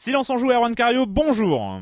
Silence en joue, Erwan Cario, bonjour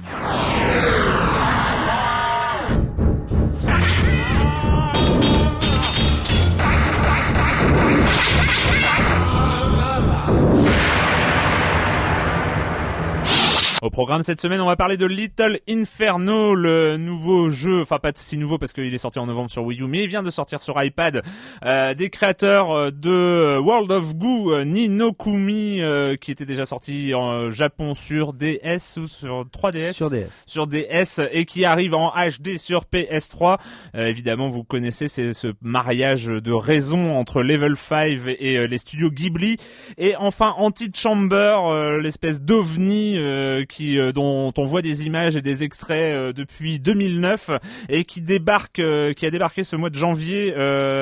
Au programme cette semaine, on va parler de Little Inferno, le nouveau jeu, enfin pas si nouveau parce qu'il est sorti en novembre sur Wii U, mais il vient de sortir sur iPad, euh, des créateurs euh, de World of Goo, euh, Ninokumi, euh, qui était déjà sorti en Japon sur DS ou sur 3DS Sur DS. sur DS et qui arrive en HD sur PS3. Euh, évidemment, vous connaissez c'est ce mariage de raison entre Level 5 et euh, les studios Ghibli. Et enfin, Antichamber, euh, l'espèce d'ovni euh, qui euh, dont on voit des images et des extraits euh, depuis 2009 et qui débarque, euh, qui a débarqué ce mois de janvier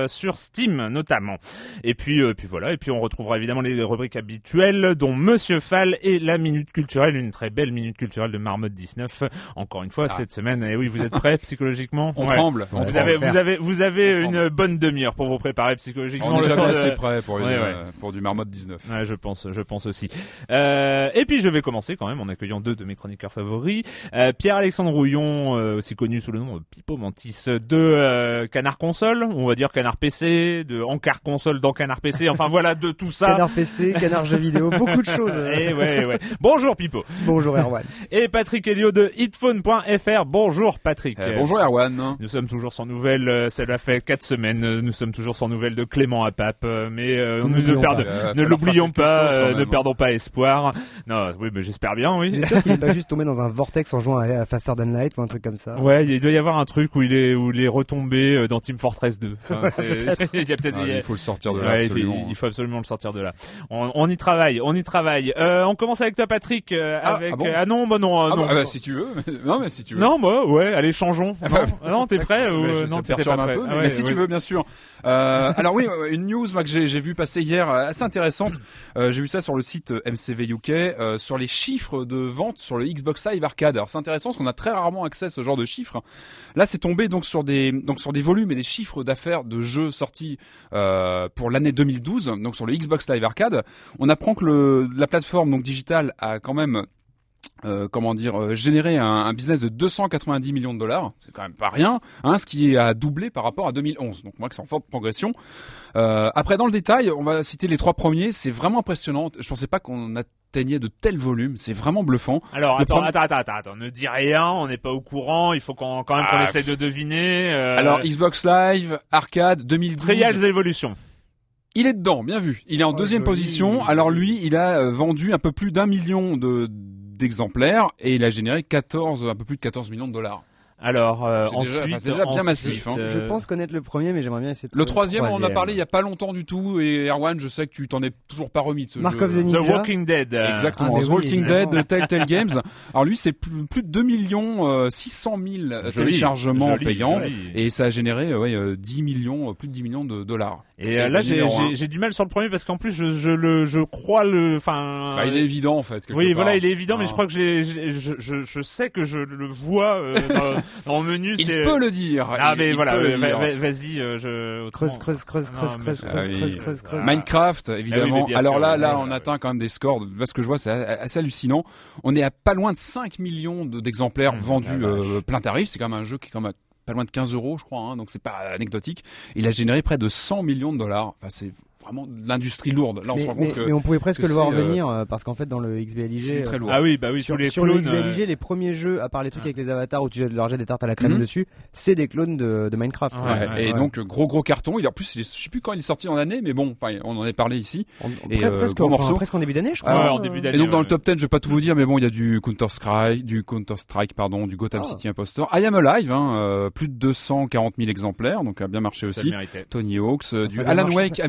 sur Steam notamment. Et puis, puis voilà. Et puis on retrouvera évidemment les rubriques habituelles, dont Monsieur Fall et la minute culturelle, une très belle minute culturelle de Marmotte 19. Encore une fois cette semaine. Et oui, vous êtes prêts psychologiquement? On Ouais. tremble. Vous avez, vous avez, vous avez On une bonne demi-heure pour vous préparer psychologiquement. On est jamais temps de- assez prêt pour, une, Ouais, ouais. pour du marmotte 19. Ouais, je pense, je pense aussi. Euh, et puis je vais commencer quand même en accueillant deux de mes chroniqueurs favoris, Euh, Pierre-Alexandre Rouillon, euh, aussi connu sous le nom de Pipo Mantis, de euh, Canard Console, on va dire Canard PC, de Encar Console dans Canard PC, enfin voilà de tout ça. Canard PC, canard jeux vidéo, beaucoup de choses. Et ouais, ouais. Bonjour Pipo. Bonjour Erwan. Et Patrick Helio de hitphone.fr. Bonjour Patrick. Euh, bonjour Erwan. Nous sommes toujours sans nouvelles, euh, cela fait quatre semaines, nous sommes toujours sans nouvelles de Clément Apap, euh, mais euh, ne, pas. Euh, ne l'oublions pas, chose, euh, même, ne hein. perdons pas espoir. Non, oui, mais j'espère bien, oui. Il est sûr qu'il est pas juste tombé dans un vortex en jouant à, à Faster Than Light ou un truc comme ça. Ouais, il doit y avoir un truc où il est où il est retombé euh, dans Team Fortress 2. Enfin, c'est- peut-être. il y a peut-être Ah, il faut le sortir de là, Ouais, absolument. il faut absolument le sortir de là. On, on y travaille, on y travaille. Euh, on commence avec toi, Patrick. euh, Ah, avec ah bon ah non, bah non, Ah, non. bah, ah bah, si tu veux. non, mais si tu veux. non, moi, ouais, allez, changeons. Non, Ah non, t'es prêt ou ça non, perturbe pas un prêt. peu, mais, ouais, mais si ouais. tu veux, bien sûr. Euh, alors oui, une news moi, que j'ai vu passer hier, assez intéressante. J'ai vu ça sur le site MCV UK, sur les chiffres de vente sur le Xbox Live Arcade. Alors c'est intéressant parce qu'on a très rarement accès à ce genre de chiffres. Là, c'est tombé donc sur des donc sur des volumes et des chiffres d'affaires de jeux sortis euh, pour l'année 2012, donc sur le Xbox Live Arcade. On apprend que la plateforme donc digitale a quand même euh, comment dire, euh, un, business de 290 millions de dollars, c'est quand même pas rien, hein, ce qui a doublé par rapport à 2011. Donc moi que c'est en forte progression. Euh, après dans le détail, on va citer les trois premiers, c'est vraiment impressionnant. Je pensais pas qu'on atteignait de tels volumes, c'est vraiment bluffant. Alors attends, premier- attends, attends, attends, ne dis rien, on n'est pas au courant, il faut qu'on quand même qu'on Ah, essaye de deviner. Euh, Alors Xbox Live, Arcade, 2012. Trials Evolution. Il est dedans, bien vu. Il est en Oh, deuxième joli. position. Alors lui, il a euh, vendu un peu plus d'un million de d'exemplaires et il a généré 14, un peu plus de 14 millions de dollars. Alors euh, C'est déjà- ensuite, enfin, c'est déjà bien ensuite, massif, hein. euh, Je pense connaître le premier, mais j'aimerais bien essayer de Le trouver troisième, on en a parlé il y a pas longtemps du tout, et Erwan, je sais que tu t'en es toujours pas remis de ce Mark jeu. of the The Ninja. Walking Dead. euh, Exactement, Ah, The oui, Walking évidemment. Dead de Telltale Games. Alors lui, c'est plus, plus de 2 millions euh, 600 000 Joli, téléchargements joli, payants, joli. et ça a généré euh, ouais, euh, 10 millions, euh, plus de 10 millions de dollars. Et euh, Et là, le j'ai du mal sur le premier parce qu'en plus, je, je le, je crois le, enfin. Bah, il est évident en fait. Oui, part. voilà, il est évident, mais Ah. je crois que je, je, je, je, je sais que je le vois euh, dans, le menu. Il c'est peut le dire. Ah, il- mais il voilà, vas-y, euh, je. Creuse, creuse, creuse, creuse, creuse, creuse, creuse, creuse, creuse. Minecraft, Ah évidemment. Alors sûr, là, là, ouais, on ouais. atteint quand même des scores. Là, ce que je vois, c'est assez hallucinant. On est à pas loin de 5 millions de- d'exemplaires Mmh, vendus euh, plein tarif. C'est quand même un jeu qui est quand même à pas loin de 15 euros, je crois. Hein, donc c'est pas anecdotique. Il a généré près de 100 millions de dollars. Enfin, c'est vraiment de l'industrie lourde. Là, on mais, se rend mais- compte que mais on pouvait presque que le voir euh, venir euh, parce qu'en fait dans le XBLIG c'est très euh, lourd. Ah oui, bah oui, sur, tous les sur clones. le XBLIG, euh, les premiers jeux, à part les trucs Ouais. avec les avatars où tu leur jettes des tartes à la crème Mhm. dessus, c'est des clones de, de Minecraft. Ouais, Ouais, ouais, et ouais. donc gros gros carton. Il en plus, je sais plus quand il est sorti en année, mais bon, on en est parlé ici. En- Et, pre- euh, presque, gros enfin, morceau. presque en début d'année, je Ouais, crois. en début d'année. Et donc dans le top 10, je vais pas tout vous dire, mais bon, il y a du Counter Strike, du Counter Strike, pardon, du Gotham Ah. City Impostor, I Am Alive, hein, plus de 240 000 exemplaires, donc a bien marché aussi. Tony Hawk's, du Alan Wake, ça-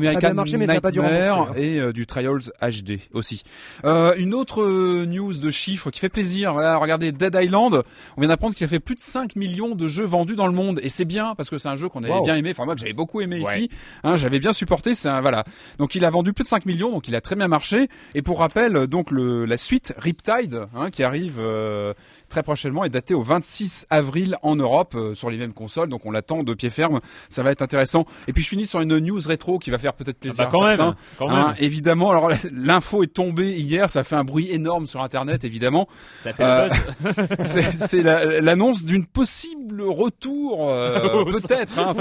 marché, mais ça a pas dû Nightmare rembourser, hein. et euh, du Trials HD aussi. Euh, une autre euh, news de chiffres qui fait plaisir. Voilà, regardez Dead Island. On vient d'apprendre qu'il a fait plus de 5 millions de jeux vendus dans le monde et c'est bien parce que c'est un jeu qu'on avait Wow. bien aimé. Enfin moi que j'avais beaucoup aimé Ouais. ici. Hein, j'avais bien supporté. C'est un voilà. Donc il a vendu plus de 5 millions, donc il a très bien marché. Et pour rappel, donc le, la suite Riptide, hein, qui arrive euh, très prochainement, est datée au 26 avril en Europe euh, sur les mêmes consoles. Donc on l'attend de pied ferme. Ça va être intéressant. Et puis je finis sur une news rétro qui va faire peut-être Ah plaisir. bah quand à même, certains. quand Hein, même. évidemment, alors l'info est tombée hier, ça fait un bruit énorme sur Internet, évidemment. Ça fait Euh. C'est c'est la- l'annonce d'une possible retour, euh, peut-être. Hein,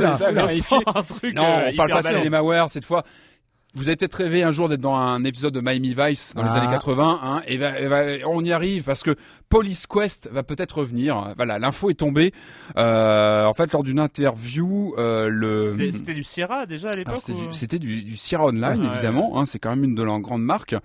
un truc. Non, euh, on parle pas de. Cinemaware cette fois. Vous avez peut-être rêvé un jour d'être dans un épisode de Miami Vice dans les Ah. années 80, hein, et, ben, et ben, on y arrive parce que Police Quest va peut-être revenir. Voilà, l'info est tombée. Euh, en fait, lors d'une interview, euh, le C'était du Sierra déjà à alors, l'époque. c'était ou- du, c'était du, du Sierra Online, Ouais, évidemment. Hein, c'est quand même une de leurs grandes marques.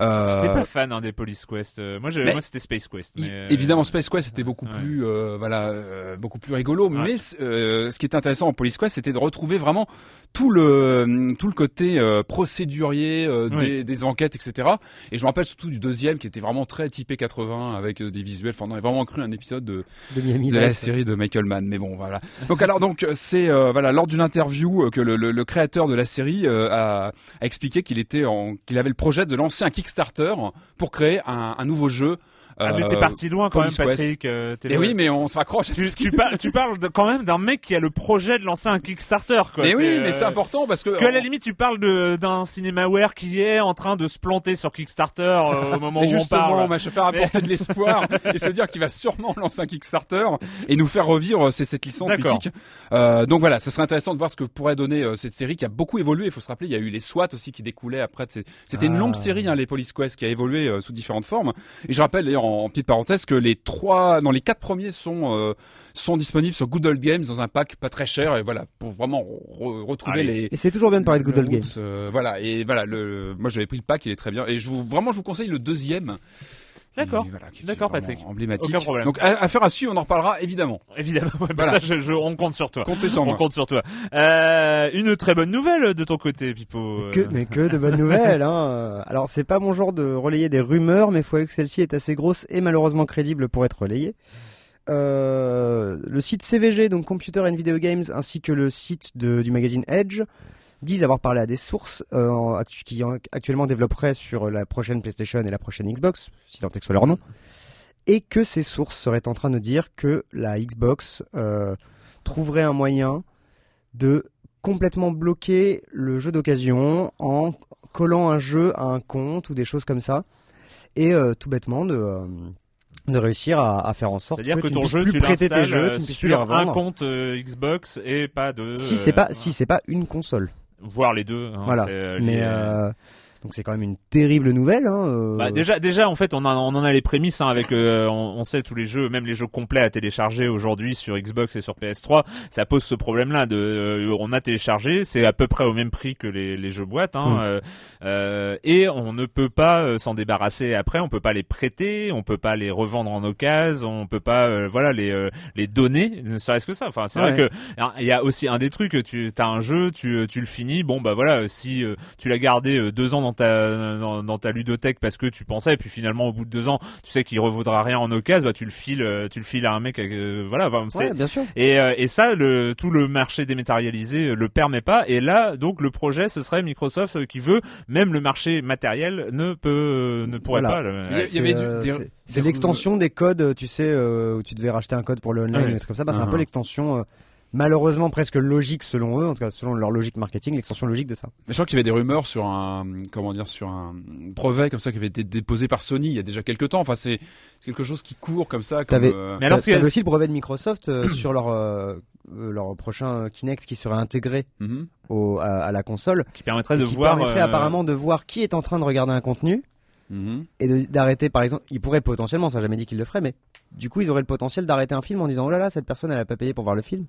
Euh, J'étais pas fan hein, des Police Quest. Euh, Moi, je- moi c'était Space Quest. Mais, euh, Évidemment, Space Quest c'était beaucoup ouais. plus, euh, voilà, euh, beaucoup plus rigolo. Ouais. Mais euh, ce qui était intéressant en Police Quest, c'était de retrouver vraiment tout le tout le côté euh, procédurier euh, des, Oui. des enquêtes, etc. Et je me rappelle surtout du deuxième qui était vraiment très typé 80 avec euh, des visuels. Enfin, on aurait vraiment cru un épisode de, de Miami de la série de Michael Mann. Mais bon, voilà. Donc alors donc c'est euh, voilà lors d'une interview euh, que le, le- le créateur de la série euh, a, a expliqué qu'il était qu'il avait le projet de lancer un Kickstarter pour créer un, un nouveau jeu. Ah, mais euh, t'es parti loin quand même, Police. Patrick. euh, Et loin. oui, mais on se raccroche. Tu, tu, parles, tu parles de- quand même d'un mec qui a le projet de lancer un Kickstarter, quoi. Mais oui, mais euh, c'est important parce que. Que à la limite, tu parles d'un Cinemaware qui est en train de se planter sur Kickstarter euh, au moment Mais où on justement, parle. je vais faire apporter de l'espoir et se dire qu'il va sûrement lancer un Kickstarter et nous faire revivre cette licence mythique. Euh, donc voilà, ce serait intéressant de voir ce que pourrait donner euh, cette série qui a beaucoup évolué. Il faut se rappeler, il y a eu les SWAT aussi qui découlaient après. C'était une Ah. longue série, hein, les Police Quest, qui a évolué euh, sous différentes formes. Et je rappelle d'ailleurs en, en petite parenthèse que les trois, non, les quatre premiers sont euh, sont disponibles sur Good Old Games dans un pack pas très cher et voilà pour vraiment re- retrouver Allez. les Et c'est toujours bien de parler de Good Old Games. euh, voilà et voilà le moi j'avais pris le pack il est très bien et je vous vraiment je vous conseille le deuxième D'accord. voilà, D'accord, Patrick. emblématique Aucun problème. donc à- affaire à suivre on en reparlera évidemment Évidemment, ouais, bah Voilà. ça, je, je- on compte sur toi. comptez sur On moi compte sur toi. Euh, une très bonne nouvelle de ton côté, Pipo. Que, mais que de bonnes nouvelles. Hein. Alors c'est pas mon genre de relayer des rumeurs, mais faut que celle-ci est assez grosse et malheureusement crédible pour être relayée. Euh, le site CVG, donc Computer and Video Games, ainsi que le site de- du magazine Edge, disent avoir parlé à des sources euh, qui en- actuellement développeraient sur la prochaine PlayStation et la prochaine Xbox, si tant est que ce soit leur nom, et que ces sources seraient en train de dire que la Xbox euh, trouverait un moyen de complètement bloquer le jeu d'occasion en collant un jeu à un compte ou des choses comme ça, et euh, tout bêtement de de réussir à, à faire en sorte C'est-à-dire que tu ne puisses plus tu prêter tes jeux, tu ne puisses plus les sur un revendre. compte euh, Xbox et pas de. Si c'est pas si c'est pas une console. Voir les deux. hein, Voilà. Mais Donc c'est quand même une terrible nouvelle. Hein, euh. Bah, déjà, déjà, en fait, on, a, on en a les prémices hein, avec, euh, on, on sait tous les jeux, même les jeux complets à télécharger aujourd'hui sur Xbox et sur PS3, ça pose ce problème-là. De, euh, on a téléchargé, c'est à peu près au même prix que les, les jeux boîtes, hein, Mm. et on ne peut pas s'en débarrasser après. On peut pas les prêter, on peut pas les revendre en occasion, on peut pas, voilà, les les donner. Ne serait-ce que ça. Enfin, c'est Ouais. vrai que il y a aussi un des trucs. Tu as un jeu, tu tu le finis. Bon, bah voilà, si tu l'as gardé deux ans dans ta dans, dans ta ludothèque parce que tu pensais, et puis finalement au bout de deux ans, tu sais qu'il revaudra rien en occasion, bah tu le files, euh, tu le files à un mec. euh, voilà, enfin, c'est- Ouais, bien sûr. et, euh, et ça, le, tout le marché dématérialisé le permet pas. Et là, donc, le projet, ce serait Microsoft qui veut, même le marché matériel ne peut, ne pourrait Voilà. pas. le- Il y avait du- des- c'est- l'extension des codes, tu sais, euh, où tu devais racheter un code pour le online, comme ça. Bah, c'est un Uh-huh. peu l'extension, euh, malheureusement presque logique selon eux, en tout cas selon leur logique marketing, l'extension logique de ça. Je crois qu'il y avait des rumeurs sur un, comment dire, sur un brevet comme ça qui avait été déposé par Sony il y a déjà quelques temps. Enfin, c'est quelque chose qui court comme ça. Comme, T'avais- euh, Mais alors, T'as- ce qu'il y a- aussi le brevet de Microsoft euh, sur leur euh, euh, leur prochain Kinect qui serait intégré mhm. au, à, à la console, qui permettrait et de qui voir. permettrait euh, apparemment de voir qui est en train de regarder un contenu Et d'arrêter par exemple. Ils pourraient potentiellement, ça n'a jamais dit qu'ils le feraient, mais du coup ils auraient le potentiel d'arrêter un film en disant oh là là cette personne elle a pas payé pour voir le film.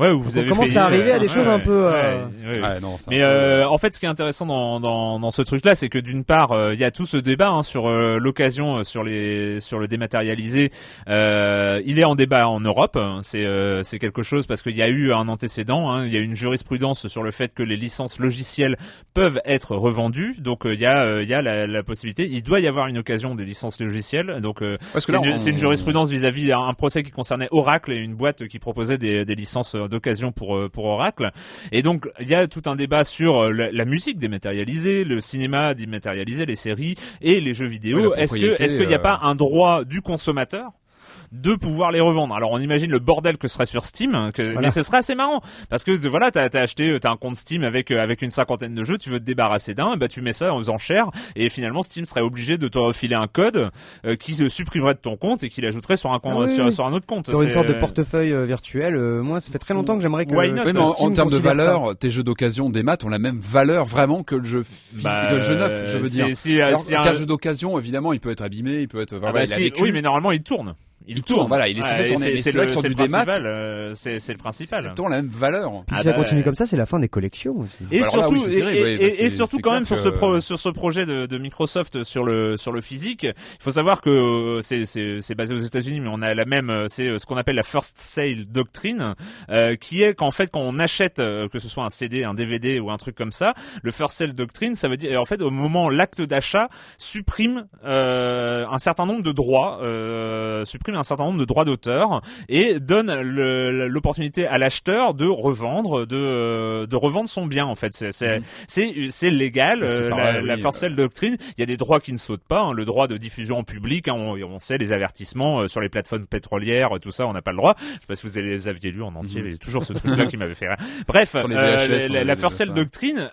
Ouais, où vous on avez commence payé, à arriver à des ouais, choses un ouais, peu, euh, ouais, ouais. Ouais, non, c'est un Mais peu- euh, en fait, ce qui est intéressant dans, dans, dans ce truc-là, c'est que d'une part, euh, il y a tout ce débat hein, sur euh, l'occasion, euh, sur les sur le dématérialisé. Euh, il est en débat en Europe. C'est euh, c'est quelque chose parce qu'il y a eu un antécédent. hein, il y a eu une jurisprudence sur le fait que les licences logicielles peuvent être revendues. Donc euh, il y a euh, il y a la, la possibilité. Il doit y avoir une occasion des licences logicielles. Donc euh, Parce que c'est là, une, on- c'est une jurisprudence vis-à-vis d'un un procès qui concernait Oracle et une boîte qui proposait des, des licences d'occasion pour euh, pour Oracle. Et donc il y a tout un débat sur euh, la, la musique dématérialisée, le cinéma dématérialisé, les séries et les jeux vidéo. est-ce que est-ce qu'il n'y a euh, pas un droit du consommateur de pouvoir les revendre. Alors on imagine le bordel que ce serait sur Steam, que, Voilà. mais ce serait assez marrant parce que voilà, t'as as acheté, t'as un compte Steam avec euh, avec une cinquantaine de jeux, tu veux te débarrasser d'un, bah tu mets ça en enchère et finalement Steam serait obligé de te refiler un code euh, qui se supprimerait de ton compte et qui l'ajouterait sur un compte, Ah oui, sur, oui. sur un autre compte. Sur une sorte de portefeuille euh, virtuel. euh, moi ça fait très longtemps que j'aimerais que. Why not Oui, mais en, Steam en termes de ça. valeur, tes jeux d'occasion des maths ont la même valeur vraiment que le jeu, Bah, que le jeu neuf, je veux si- dire. si- Alors un- jeu d'occasion, évidemment, il peut être abîmé, il peut être. Ah voilà, bah si, oui, mais normalement il tourne. Il tourne, voilà, il est censé Ouais, tourner. c'est- c'est c'est le- c'est le principal, euh, c'est c'est le c'est principal. exactement la même valeur. Puis Ah si ça bah, continue comme ça, c'est la fin des collections aussi. Et Alors là, surtout, oui, c'est et- terrible, et, oui, bah, et- c'est- surtout c'est quand même sur ce pro- sur ce projet de, de Microsoft sur le sur le physique, il faut savoir que euh, c'est c'est c'est basé aux États-Unis, mais on a la même, euh, c'est euh, ce qu'on appelle la first sale doctrine, euh, qui est qu'en fait quand on achète que ce soit un CD, un DVD ou un truc comme ça, le first sale doctrine, ça veut dire en fait au moment l'acte d'achat supprime euh, un certain nombre de droits, euh, supprime un certain nombre de droits d'auteur et donne l'opportunité à l'acheteur de revendre, de euh, de revendre son bien en fait. C'est c'est c'est c'est légal. Euh, la, la oui, first euh, sale doctrine, il y a des droits qui ne sautent pas. hein, le droit de diffusion en public, hein, on, on sait les avertissements euh, sur les plateformes pétrolières, tout ça, on n'a pas le droit. Je sais pas si vous les aviez lus en entier, Mhm. mais toujours ce truc-là qui m'avait fait rire. Bref, euh, la, la- la first sale doctrine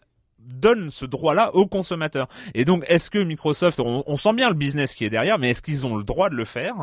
donne ce droit-là aux consommateurs. Et donc, est-ce que Microsoft, on, on sent bien le business qui est derrière, mais est-ce qu'ils ont le droit de le faire?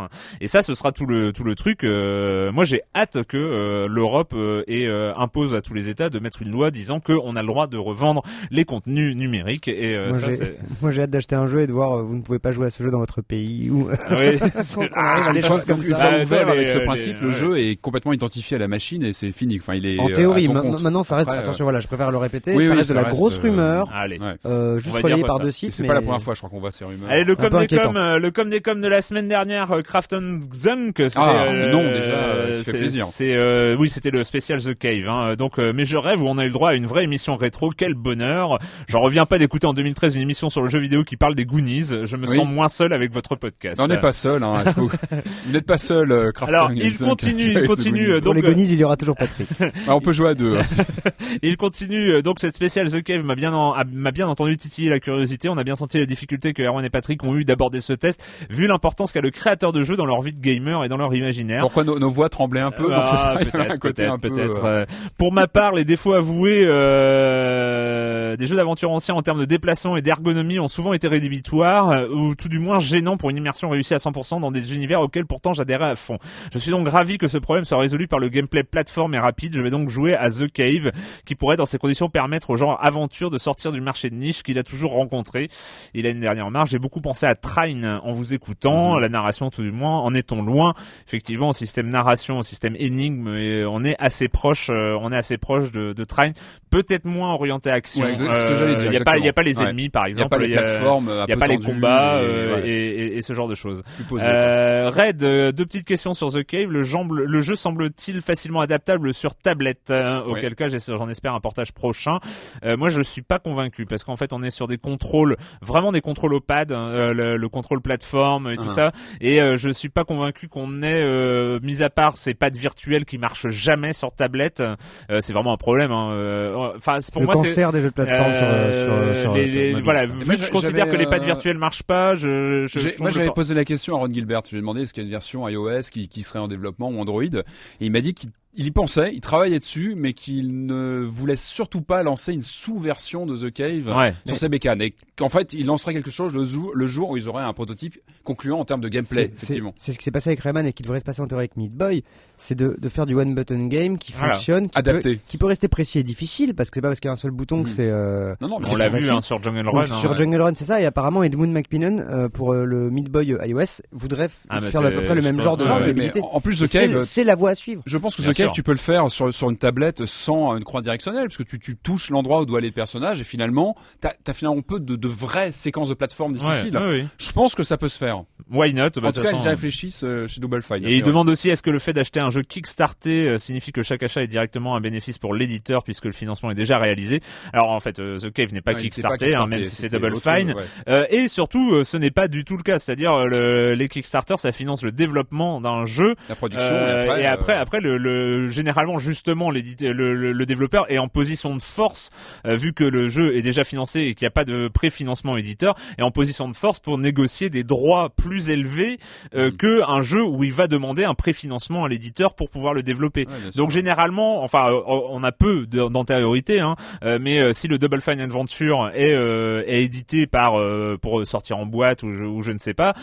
Et ça, ce sera tout le tout le truc. euh, moi, j'ai hâte que euh, l'Europe euh, et euh, impose à tous les États de mettre une loi disant qu'on a le droit de revendre les contenus numériques. Et euh, Moi, j'ai- c'est Moi j'ai hâte d'acheter un jeu et de voir euh, vous ne pouvez pas jouer à ce jeu dans votre pays ou Ah oui, on à des choses comme ça. Ah, ouvert avec les- ce les- principe, le ouais. jeu est complètement identifié à la machine et c'est fini. Enfin, il est En théorie, maintenant ça reste. Après, euh, attention, voilà, je préfère le répéter. Oui, ça oui, reste de ça la reste, grosse euh, Allez. Euh, juste va relayée dire par ça. deux sites. C'est mais... pas la première fois, je crois qu'on voit ces rumeurs. Allez, le com des com, euh, le com des com de la semaine dernière, euh, Krafton Xunk, c'était Ah, euh, non, déjà, euh, fait c'est- plaisir. C'est euh, oui, c'était le spécial The Cave. Hein. Donc, euh, mais je rêve où on a eu le droit à une vraie émission rétro. Quel bonheur J'en reviens pas d'écouter en 2013 une émission sur le jeu vidéo qui parle des Goonies. Je me Oui. sens moins seul avec votre podcast. Non, on n'est pas seul. Hein, Vous n'êtes pas seul, euh, Crafton Alors, il Zunk, continue, il continue, The Goonies. euh, Pour donc, les Gonies, il y aura toujours Patrick. Ah, on peut jouer à deux. hein. Il continue euh, donc cette spéciale The Cave m'a bien en- m'a bien entendu titiller la curiosité. On a bien senti les difficultés que Erwan et Patrick ont eu d'aborder ce test, vu l'importance qu'a le créateur de jeu dans leur vie de gamer et dans leur imaginaire. Pourquoi nos, nos voix tremblaient un peu ça, Ah, peut-être, peu, euh, euh, Pour ma part, les défauts avoués euh, des jeux d'aventure anciens en termes de déplacement et d'ergonomie ont souvent été rédhibitoires euh, ou tout du moins gênants pour une immersion réussie à 100% dans des univers auxquels pourtant j'adhérais à fond. Je suis donc ravi que ce problème soit résolu par le gameplay plateforme et rapide. Je vais donc jouer à The Cave qui pourrait dans ces conditions permettre au genre aventure de sortir du marché de niche qu'il a toujours rencontré. Il a une dernière remarque, j'ai beaucoup pensé à Trine en vous écoutant, la narration tout du moins, en étant loin? Effectivement, au système narration, au système énigme, et on est assez proche, euh, on est assez proche de, de Trine. Peut-être moins orienté action. Ouais, exact- ce que j'allais dire, Il n'y a pas, il y a pas les ennemis, par Il y a exemple. pas les il y a- plateformes, il y a pas les combats et- euh, ouais. et, et- et ce genre de choses. Posé. Euh, Red, euh, deux petites questions sur The Cave. Le, jambe- le jeu semble-t-il facilement adaptable sur tablette euh, Ouais. Auquel cas, j'en espère un portage prochain. Euh, moi, je suis pas convaincu parce qu'en fait, on est sur des contrôles, vraiment des contrôles au pad, hein, euh, le, le contrôle plateforme et tout Ah. ça. Et euh, je suis pas convaincu qu'on ait, euh, mis à part ces pads virtuels qui marchent jamais sur tablette. euh, c'est vraiment un problème. hein. Euh, Enfin, c'est- pour le moi, c'est cancer des jeux de plateforme sur, euh, sur, sur, les- les- mobile, voilà, vu que je considère que les pads virtuels marchent pas, je, je, je moi, j'avais posé la question à Ron Gilbert. Je lui ai demandé est-ce qu'il y a une version iOS qui, qui serait en développement ou Android. Et il m'a dit qu'il il y pensait, il travaillait dessus, mais qu'il ne voulait surtout pas lancer une sous-version de The Cave Ouais. sur ses bécanes. Et qu'en fait, il lancerait quelque chose le jour, le jour où ils auraient un prototype concluant en termes de gameplay, C'est- effectivement. C'est c'est ce qui s'est passé avec Rayman et qui devrait se passer en théorie avec Meat Boy, c'est de, de faire du one button game qui Voilà. fonctionne, qui Adapté. peut, qui peut rester précis et difficile parce que c'est pas parce qu'il y a un seul bouton que Mhm. c'est. euh, Non, non, mais On l'a vu hein, sur Jungle donc, Run. hein, sur ouais. Jungle Run, c'est ça. Et apparemment, Edmund McMillan euh, pour euh, le Meat Boy iOS voudrait f- Ah, faire à peu près le même genre de mais en plus, The C'est- Cave, c'est la voie à suivre. Je pense que The Cave, sûr. tu peux le faire sur, sur une tablette sans une croix directionnelle, parce que tu, tu touches l'endroit où doit aller le personnage, et finalement, t'as as finalement peu de, de vraies séquences de plateforme Ouais, difficiles. ouais. Je pense que ça peut se faire. Why not? Bah, en tout cas, façon, ils y réfléchissent euh, chez Double Fine. Et il demande aussi est-ce que le fait d'acheter un jeu Kickstarter euh, signifie que chaque achat est directement un bénéfice pour l'éditeur puisque le financement est déjà réalisé? Alors en fait, euh, The Cave n'est pas Kickstarter, hein, Kickstarter, même si c'est Double Fine. Euh, et surtout, euh, ce n'est pas du tout le cas. C'est-à-dire euh, le- les Kickstarter, ça finance le développement d'un jeu La production, Euh, et après, euh, après, le, le- généralement, justement, l'édite- le, le, le développeur est en position de force, euh, vu que le jeu est déjà financé et qu'il n'y a pas de préfinancement éditeur, est en position de force pour négocier des droits plus élevés euh, Mm. que un jeu où il va demander un préfinancement à l'éditeur pour pouvoir le développer. ouais. Donc généralement, enfin, euh, on a peu d'antériorité, hein, euh, mais euh, si le Double Fine Adventure est, euh, est édité par euh, pour sortir en boîte ou je, ou je ne sais pas,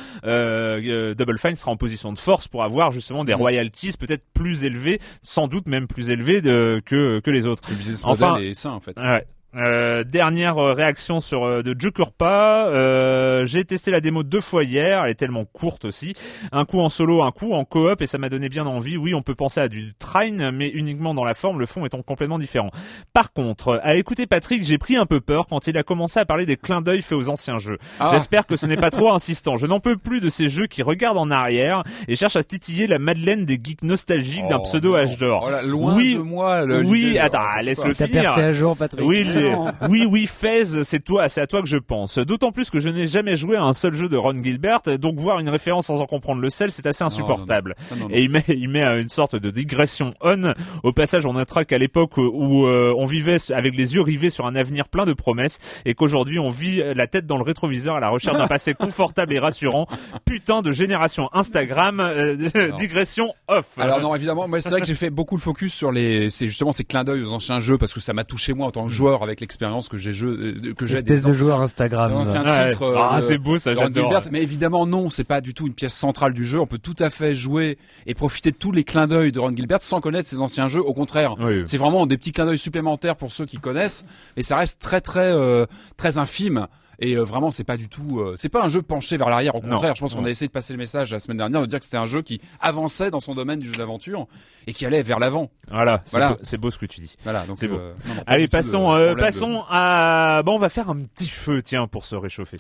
Double Fine sera en position de force pour avoir justement des royalties peut-être plus élevées, sans doute même plus élevées de, que que les autres. le business enfin- model est sain, en fait. Ouais. Euh, dernière euh, réaction sur euh, de Jokerpa. Euh, j'ai testé la démo deux fois hier. Elle est tellement courte aussi. Un coup en solo, un coup en coop, et ça m'a donné bien envie. Oui, on peut penser à du train, mais uniquement dans la forme, le fond étant complètement différent. Par contre, à écouter Patrick, j'ai pris un peu peur quand il a commencé à parler des clins d'œil faits aux anciens jeux. Ah. J'espère que ce n'est pas trop insistant. Je n'en peux plus de ces jeux qui regardent en arrière et cherchent à titiller la Madeleine des geeks nostalgiques d'un Oh, pseudo âge d'or. Oh Oui. de moi. Le, Oui, attends, c'est laisse-le finir. percé à jour, Patrick. Oui, oui, oui, Fez, c'est toi, c'est à toi que je pense. D'autant plus que je n'ai jamais joué à un seul jeu de Ron Gilbert, donc voir une référence sans en comprendre le sel, c'est assez insupportable. Non, non, non. Et il met, il met une sorte de digression on. Au passage, on notera qu'à l'époque où euh, on vivait avec les yeux rivés sur un avenir plein de promesses, et qu'aujourd'hui on vit la tête dans le rétroviseur à la recherche d'un passé confortable et rassurant. Putain de génération Instagram, euh, digression off. Alors non, évidemment, moi c'est vrai que j'ai fait beaucoup le focus sur les, c'est justement ces clins d'œil aux anciens jeux parce que ça m'a touché moi en tant que joueur avec l'expérience que j'ai jeu, euh, que j'ai Espèce des de joueur Instagram. Ouais. titres. euh, ah, de- c'est beau ça, j'adore. Gilbert. Mais évidemment non, c'est pas du tout une pièce centrale du jeu. On peut tout à fait jouer et profiter de tous les clins d'œil de Ron Gilbert sans connaître ses anciens jeux. Au contraire, Oui. c'est vraiment des petits clins d'œil supplémentaires pour ceux qui connaissent, mais ça reste très très euh, très infime. Et euh, vraiment, c'est pas du tout, euh, c'est pas un jeu penché vers l'arrière. Au Non. contraire, je pense qu'on a essayé de passer le message la semaine dernière de dire que c'était un jeu qui avançait dans son domaine du jeu d'aventure et qui allait vers l'avant. Voilà, c'est Voilà. beau- c'est beau ce que tu dis. Voilà, donc C'est beau. euh, non, non, pas Allez, de passons, euh, de- passons à. Bon, on va faire un petit feu, tiens, pour se réchauffer.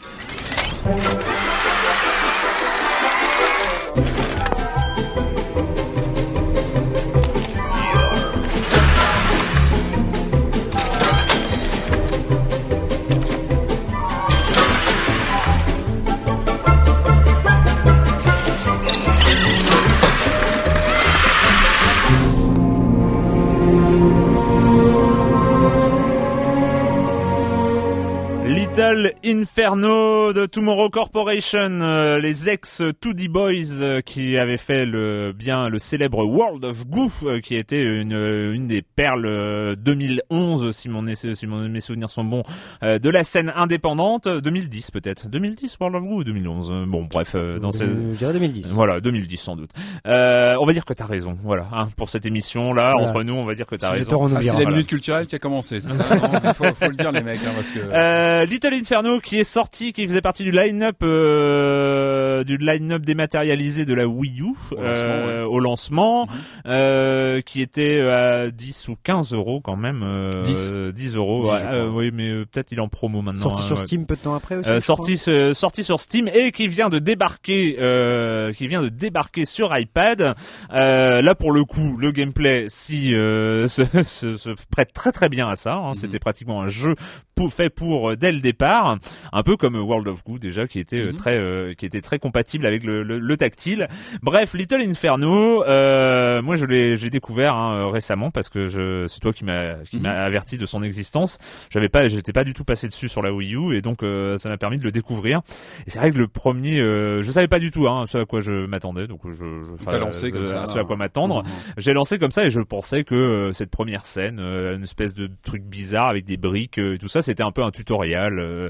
Little Inferno de Tomorrow Corporation, euh, les ex 2D Boys euh, qui avaient fait le bien le célèbre World of Goo, euh, qui était une une des perles 2011 si mon si mon, mes souvenirs sont bons de la scène indépendante 2010 peut-être 2010 World of Goo ou 2011 bon bref dans Je dirais 2010. voilà 2010 sans doute on va dire que t'as raison voilà hein, pour cette émission là Voilà. entre nous on va dire que t'as te raison Ah, c'est la voilà. minute culturelle qui a commencé, c'est ça non? Il faut, faut le dire les mecs, hein, parce que... Euh, Little Inferno qui est sorti, qui faisait partie du line-up euh, du line-up dématérialisé de la Wii U Au lancement, euh, au lancement, Mhm. euh, qui était à 10 ou 15 euros quand même. Euh, 10. 10 euros. 10, ouais, je crois. euh, oui, mais euh, peut-être il est en promo maintenant. Sorti hein, sur ouais. Steam peu de temps après aussi. Euh, sorti euh, sorti sur Steam et qui vient de débarquer euh, qui vient de débarquer sur iPad euh, là pour le coup le gameplay si euh, se, se, se prête très très bien à ça hein. Mhm. c'était pratiquement un jeu pour, fait pour dès le départ un peu comme World of Goo déjà qui était euh, Mhm. très euh, qui était très compatible avec le, le, le tactile bref Little Inferno euh, moi je l'ai j'ai découvert hein, récemment parce que je c'est toi qui m'a qui Mhm. m'a averti de son existence j'avais pas j'étais pas du tout passé dessus sur la Wii U et donc euh, ça m'a permis de le découvrir et c'est vrai que le premier euh, je savais pas du tout hein, ce à quoi je m'attendais donc je, je lancé euh, comme ça. ce à quoi m'attendre Mhm. j'ai lancé comme ça et je pensais que euh, cette première scène euh, une espèce de truc bizarre avec des briques euh, et tout ça c'était un peu un tutoriel euh,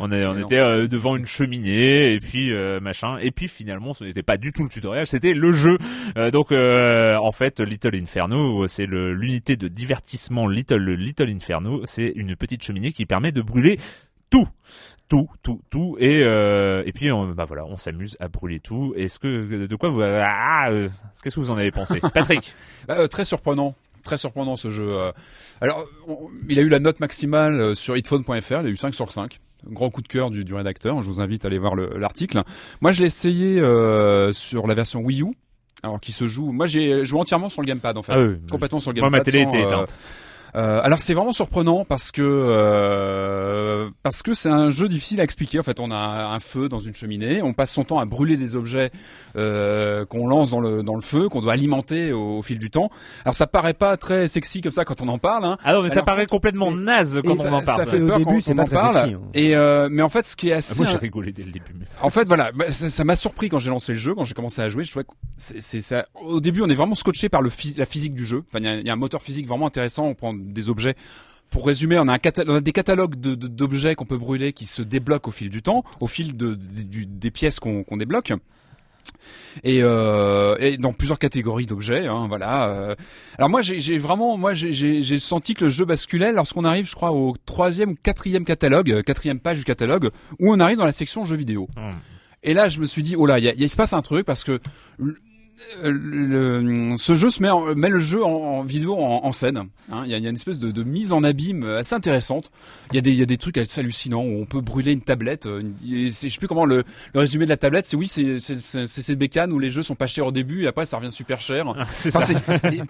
on, est, on était euh, devant une cheminée et puis euh, machin. Et puis finalement ce n'était pas du tout le tutoriel c'était le jeu. Euh, donc euh, en fait Little Inferno c'est l'unité de divertissement Little Little Inferno. C'est une petite cheminée qui permet de brûler tout. Tout tout tout. Et euh, et puis on, bah voilà on s'amuse à brûler tout. Est-ce que de quoi vous ah, euh, qu'est-ce que vous en avez pensé? Patrick? Bah, euh, très surprenant. Très surprenant ce jeu. euh. Alors, on- il a eu la note maximale euh, sur hitphone.fr, il a eu 5 sur 5. Grand coup de cœur du, du rédacteur, je vous invite à aller voir le- l'article. Moi, je l'ai essayé euh, sur la version Wii U, alors qui se joue... Moi, j'ai joué entièrement sur le gamepad, en fait. Ah oui. Complètement sur le moi gamepad. ma télé sans, était éteinte euh, alors c'est vraiment surprenant parce que euh, parce que c'est un jeu difficile à expliquer. En fait, on a un feu dans une cheminée, on passe son temps à brûler des objets euh, qu'on lance dans le dans le feu, qu'on doit alimenter au, au fil du temps. Alors ça paraît pas très sexy comme ça quand on en parle. Hein. ah non mais ça paraît complètement naze quand ça, on en parle ça fait au début, quand c'est on pas en très parle. sexy, hein. Et euh, mais en fait, ce qui est Ah, assez moi j'ai rigolé dès le début mais... en fait, voilà, bah, ça m'a surpris quand j'ai lancé le jeu, quand j'ai commencé à jouer. Je trouvais que c'est, ça. Au début, on est vraiment scotché par le la physique du jeu. Enfin, il y a, il y a un moteur physique vraiment intéressant. On prend des objets. Pour résumer, on a, un cata- on a des catalogues de, de- d'objets qu'on peut brûler qui se débloquent au fil du temps, au fil de, de- du- des pièces qu'on, débloque. Et, euh, et dans plusieurs catégories d'objets, hein, voilà. euh. Alors moi, j'ai, vraiment, moi, j'ai, senti que le jeu basculait lorsqu'on arrive, je crois, au troisième, ou quatrième catalogue, euh, quatrième page du catalogue, où on arrive dans la section jeux vidéo. Hmm. Et là, je me suis dit, oh là, il se passe un truc parce que le- le- ce jeu se met, en- met le jeu en, en vidéo en, en scène. hein. Il y, a, il y a une espèce de, de mise en abîme assez intéressante. Il y a des, il y a des trucs assez hallucinants où on peut brûler une tablette. euh, et je sais plus comment le, le résumé de la tablette. C'est oui, c'est ces bécanes où les jeux sont pas chers au début et après ça revient super cher. Ah, c'est Enfin,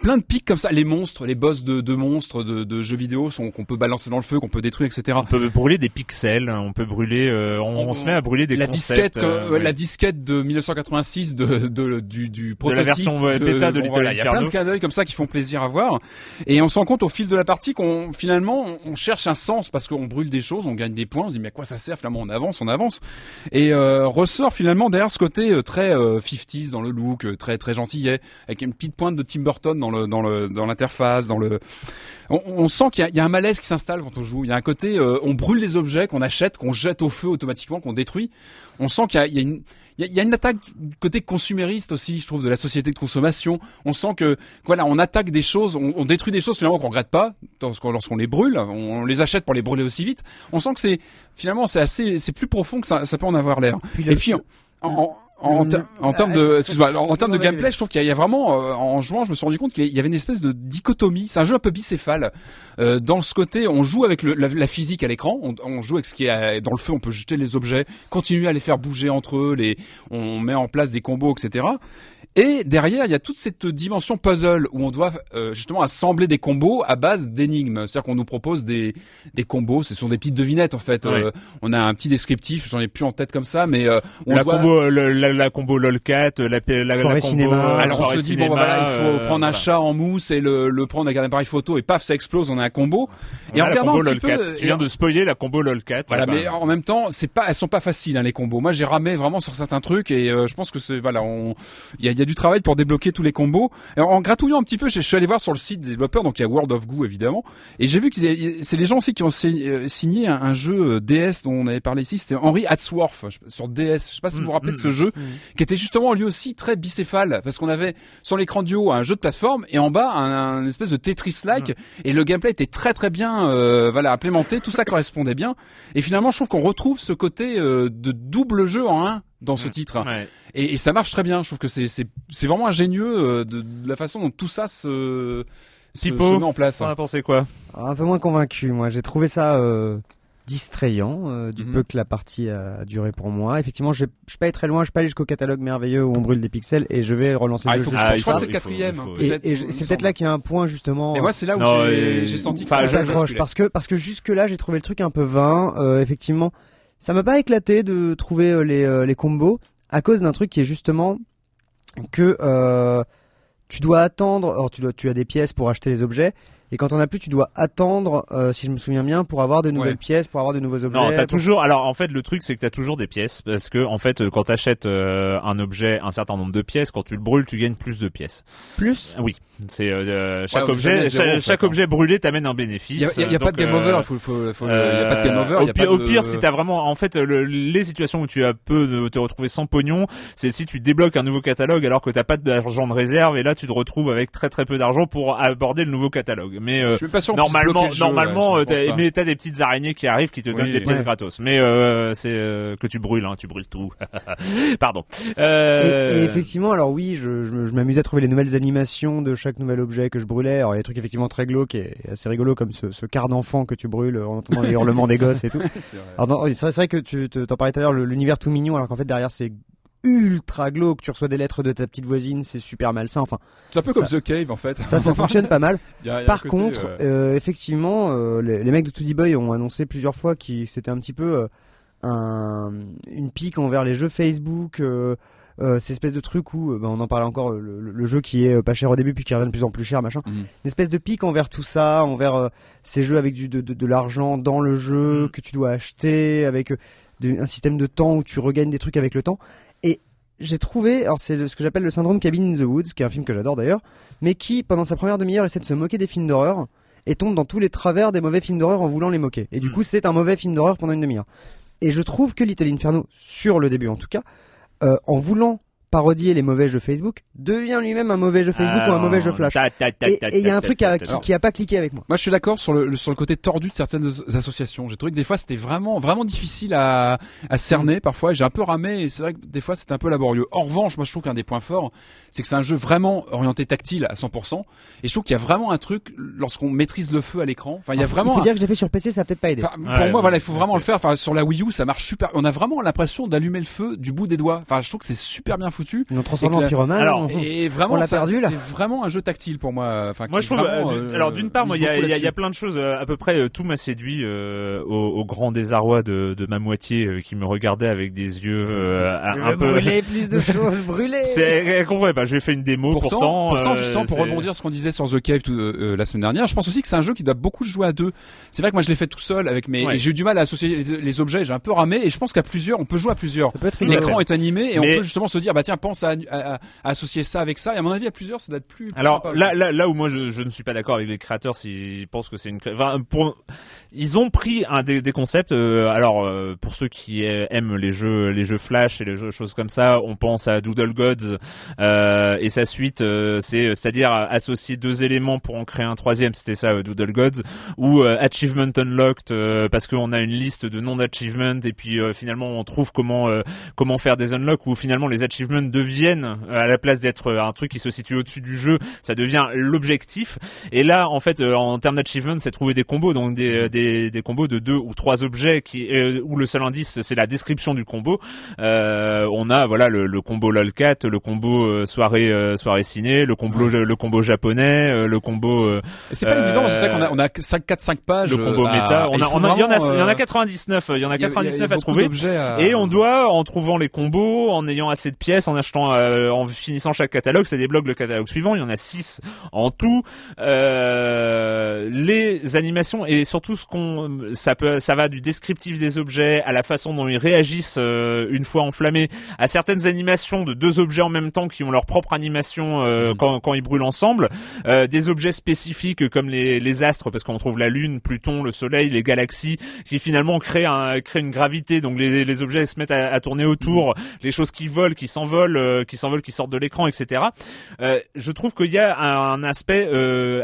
plein de pics comme ça. Les monstres, les boss de, de monstres de, de jeux vidéo sont qu'on peut balancer dans le feu, qu'on peut détruire, etc. on peut brûler des pixels on peut brûler euh, on, on se met à brûler des la concepts, disquette, euh, euh, ouais. la disquette de 1986 de, de du, du prototype version, ouais, bêta de bon, Little voilà, Il y a plein de clins d'œil comme ça qui font plaisir à voir. Et on se rend compte au fil de la partie qu'on finalement on- cherche un sens parce qu'on brûle des choses, on gagne des points, on se dit mais à quoi ça sert finalement On avance, on avance. Et euh, ressort finalement derrière ce côté euh, très euh, 50s dans le look, euh, très très gentillet, avec une petite pointe de Tim Burton dans le dans le dans l'interface, dans le on, on sent qu'il y, y a un malaise qui s'installe quand on joue. Il y a un côté, euh, on brûle les objets qu'on achète, qu'on jette au feu automatiquement, qu'on détruit. On sent qu'il y a, il y a une il y a, une attaque du côté consumériste aussi, je trouve, de la société de consommation. On sent que, voilà, on attaque des choses, on, on détruit des choses finalement qu'on regrette pas lorsqu'on les brûle. On, les achète pour les brûler aussi vite. On sent que c'est finalement c'est assez, c'est plus profond que ça, ça peut en avoir l'air. Et puis en, en, en, en, le- ter- en termes Ah, de, excuse-moi, en, termes de gameplay, je trouve qu'il y, a- vraiment, euh, en jouant, je me suis rendu compte qu'il y avait une espèce de dichotomie. C'est un jeu un peu bicéphale. Euh, dans ce côté, on joue avec le, la, la physique à l'écran, on, on joue avec ce qui est à- dans le feu, on peut jeter les objets, continuer à les faire bouger entre eux, les, on met en place des combos, etc. Et derrière, il y a toute cette dimension puzzle où on doit euh, justement assembler des combos à base d'énigmes. C'est-à-dire qu'on nous propose des des combos, ce sont des petites devinettes en fait. Ouais. Euh, on a un petit descriptif, j'en ai plus en tête comme ça, mais euh, on la, doit combo, le- la, la combo lolcat, la, la, la, Soirée combo, cinéma. alors on se dit bon cinéma, bah, voilà il faut euh, prendre un voilà. chat en mousse et le, le prendre avec un appareil photo et paf ça explose on a un combo et Voilà, en la regardant combo un petit peu Tu et viens en- de spoiler la combo lolcat. voilà Bah, mais en même temps c'est pas elles sont pas faciles hein, les combos moi j'ai ramé vraiment sur certains trucs et euh, je pense que c'est voilà on il y a, il y a du travail pour débloquer tous les combos. Et en, en gratouillant un petit peu je, je suis allé voir sur le site des développeurs donc il y a World of Goo évidemment. Et j'ai vu que c'est les gens aussi qui ont euh, signé un, un jeu euh, DS dont on avait parlé ici. C'était Henry Hatsworth sur DS je sais pas si vous vous rappelez de ce jeu qui était justement lui aussi très bicéphale parce qu'on avait sur l'écran du haut un jeu de plateforme et en bas un, un espèce de Tetris-like. Et le gameplay était très très bien euh, voilà implémenté. Tout ça correspondait bien. Et finalement je trouve qu'on retrouve ce côté euh, de double jeu en un dans ce titre Ouais. et, et ça marche très bien je trouve que c'est c'est c'est vraiment ingénieux euh, de, de la façon dont tout ça se se, Typo, se met en place T'en as pensé quoi un peu moins convaincu, moi. J'ai trouvé ça euh, distrayant, euh, du Mhm. peu que la partie a duré pour moi. Effectivement, je je suis pas allé très loin, je suis pas allé jusqu'au catalogue merveilleux où on brûle des pixels et je vais relancer ah, le jeu. que- Ah, je crois que c'est le quatrième faut- Et, c'est peut-être là qu'il y a un point justement. et moi c'est là où j'ai senti que ça a parce que parce que jusque là j'ai trouvé le truc un peu vain. Euh, effectivement, ça m'a pas éclaté de trouver euh, les euh, les combos à cause d'un truc qui est justement que euh, tu dois attendre. Dois tu as des pièces pour acheter les objets. Et quand on a plus, tu dois attendre, euh, si je me souviens bien, pour avoir de nouvelles Ouais. pièces, pour avoir de nouveaux objets. Non, t'as pour- toujours. Alors en fait, le truc c'est que t'as toujours des pièces parce que en fait, euh, quand t'achètes euh, un objet, un certain nombre de pièces, quand tu le brûles, tu gagnes plus de pièces. plus? Oui, c'est euh, chaque Ouais, objet, zéro, chaque, en fait, chaque hein. objet brûlé t'amène un bénéfice. il y a, y y pas de game euh, over il faut faut, faut y a pas de game over Euh, y au a pire, pas au de- pire, si t'as vraiment, en fait, le- les situations où tu as peu de te retrouver sans pognon, c'est si tu débloques un nouveau catalogue alors que t'as pas d'argent de réserve et là tu te retrouves avec très très peu d'argent pour aborder le nouveau catalogue. Mais euh, je suis même pas sûr qu'on puisse normalement, jeu, normalement, ouais, euh, pas. mais t'as des petites araignées qui arrivent qui te Oui, donnent des pièces ouais. gratos. Mais euh, c'est euh, que tu brûles, hein, tu brûles tout. Pardon. Et, Euh, et effectivement, alors oui, je, je, m'amusais à trouver les nouvelles animations de chaque nouvel objet que je brûlais. Alors il y a des trucs effectivement très glauques et assez rigolos comme ce, ce quart d'enfant que tu brûles en entendant les hurlements des gosses et tout. C'est vrai. Alors non, c'est vrai, que tu te- t'en parlais tout à l'heure, l'univers tout mignon, alors qu'en fait derrière c'est ultra glauque. Tu reçois des lettres de ta petite voisine, c'est super malsain. Enfin, c'est un peu comme Ça- The Cave en fait ça, ça fonctionne pas mal. Il y a- il y a un Par côté, contre, euh, euh, effectivement, euh, les, les mecs de 2D Boy ont annoncé plusieurs fois que c'était un petit peu euh, un, une pique envers les jeux Facebook, euh, cette espèce de truc où, bah, on en parlait encore, le, le jeu qui est pas cher au début puis qui revient de plus en plus cher, machin. Mhm. Une espèce de pique envers tout ça, envers euh, ces jeux avec du, de, de, de l'argent dans le jeu Mhm. que tu dois acheter, avec de- un système de temps où tu regagnes des trucs avec le temps. J'ai trouvé, alors c'est ce que j'appelle le syndrome Cabin in the Woods, qui est un film que j'adore d'ailleurs, mais qui, pendant sa première demi-heure, essaie de se moquer des films d'horreur et tombe dans tous les travers des mauvais films d'horreur en voulant les moquer. Et du Mm. coup, c'est un mauvais film d'horreur pendant une demi-heure. Et je trouve que Little Inferno, sur le début en tout cas, euh, en voulant parodier les mauvais jeux Facebook, devient lui-même un mauvais jeu Facebook ou un mauvais jeu Flash. ta, ta, ta, Et ta, et il y a un truc ta, à- ta, qui, ta. qui a pas cliqué avec moi. Moi, je suis d'accord sur le, sur le côté tordu de certaines as- associations. J'ai trouvé que des fois c'était vraiment vraiment difficile à, à cerner parfois. J'ai un peu ramé et c'est vrai que des fois c'était un peu laborieux. En revanche, moi je trouve qu'un des points forts, c'est que c'est un jeu vraiment orienté tactile à 100%. Et je trouve qu'il y a vraiment un truc lorsqu'on maîtrise le feu à l'écran. Enfin, il y a vraiment. Il faut un- dire que je l'ai fait sur PC, ça a peut-être pas aidé. Enfin, pour Ouais, moi, voilà, il faut vraiment le faire. Enfin, sur la Wii U, ça marche super. On a vraiment l'impression d'allumer le feu du bout des doigts. Enfin, je trouve que c'est super bien foutu. Ils l'ont transformé c'est en pyromane. Alors, on- Et vraiment, On l'a perdu, là. c'est vraiment un jeu tactile pour moi. Enfin, Moi je trouve. vraiment, euh, euh, alors d'une part, moi il y a, y plein de choses. euh, À peu près tout m'a séduit euh, au, au grand désarroi de, de ma moitié euh, qui me regardait avec des yeux euh, un veux peu. brûler plus de choses, brûler. C'est elle comprend, bah, je lui ai fait une démo pourtant. Pourtant, pourtant, justement, pour rebondir sur ce qu'on disait sur The Cave tout, euh, la semaine dernière, je pense aussi que c'est un jeu qui doit beaucoup se jouer à deux. C'est vrai que moi je l'ai fait tout seul avec mes, Ouais. j'ai eu du mal à associer les, les objets, j'ai un peu ramé, et je pense qu'à plusieurs, on peut jouer à plusieurs. L'écran est animé et Mais- on peut justement se dire, bah tiens, pense à, à- à associer ça avec ça. Et à mon avis, à plusieurs, ça doit être plus. plus Alors sympa là, là, là où moi je, je ne suis pas d'accord avec les créateurs s'ils pensent que c'est une, enfin, pour, ils ont pris un des, des concepts. euh, alors euh, pour ceux qui euh, aiment les jeux, les jeux Flash et les jeux, choses comme ça, on pense à Doodle Gods euh, et sa suite. euh, c'est c'est-à-dire associer deux éléments pour en créer un troisième. C'était ça euh, Doodle Gods ou euh, Achievement Unlocked euh, parce qu'on a une liste de non achievement et puis euh, finalement on trouve comment euh, comment faire des unlocks ou finalement les achievements achievement deviennent à la place d'être un truc qui se situe au-dessus du jeu, ça devient l'objectif. Et là, en fait, en termes d'achievement, c'est trouver des combos, donc des, des, des combos de deux ou trois objets qui où le seul indice c'est la description du combo. on a voilà le, le combo lolcat, le combo soirée soirée ciné, le combo le combo japonais, le combo. c'est pas évident, c'est ça qu'on a on a 5 4 5 pages. Le combo méta, on a, on a, il y en a il y en a 99, il y en a 99 à trouver. Et on doit en trouvant les combos, en ayant assez de pièces, en achetant, en finissant chaque catalogue, c'est débloque le catalogue suivant. Il y en a 6 en tout. Euh, les animations et surtout ce qu'on, ça peut, ça va du descriptif des objets à la façon dont ils réagissent euh, une fois enflammés, à certaines animations de deux objets en même temps qui ont leur propre animation euh, mm. quand, quand ils brûlent ensemble, euh, des objets spécifiques comme les, les astres parce qu'on trouve la lune, Pluton, le soleil, les galaxies qui finalement créent un, créent une gravité donc les, les objets se mettent à, à tourner autour, mm. les choses qui volent, qui s'envolent, euh, qui s'envolent, qui sortent de l'écran, etc. je trouve qu'il y a un, un aspect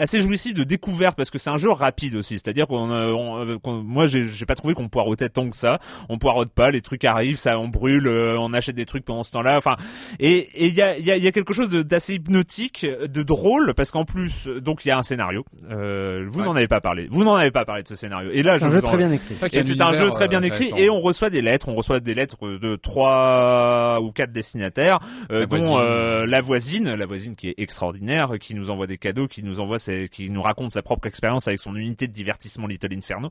assez jouissif de découverte parce que c'est un jeu rapide aussi, c'est-à-dire qu'on, moi j'ai pas trouvé qu'on poireautait tant que ça, on poireaute pas, les trucs arrivent, ça on brûle, euh, on achète des trucs pendant ce temps-là, enfin et il y a il y a, y a quelque chose d'assez hypnotique, de drôle parce qu'en plus donc il y a un scénario. Euh, vous n'en avez pas parlé, vous n'en avez pas parlé de ce scénario. Et là, c'est un jeu très bien écrit. C'est un jeu très bien écrit. et on reçoit des lettres, on reçoit des lettres de trois ou quatre destinataires, euh, dont euh, la voisine, la voisine qui est extraordinaire, qui nous envoie des cadeaux, qui nous envoie ses, qui nous raconte sa propre expérience avec son unité de divertissement Little Inferno.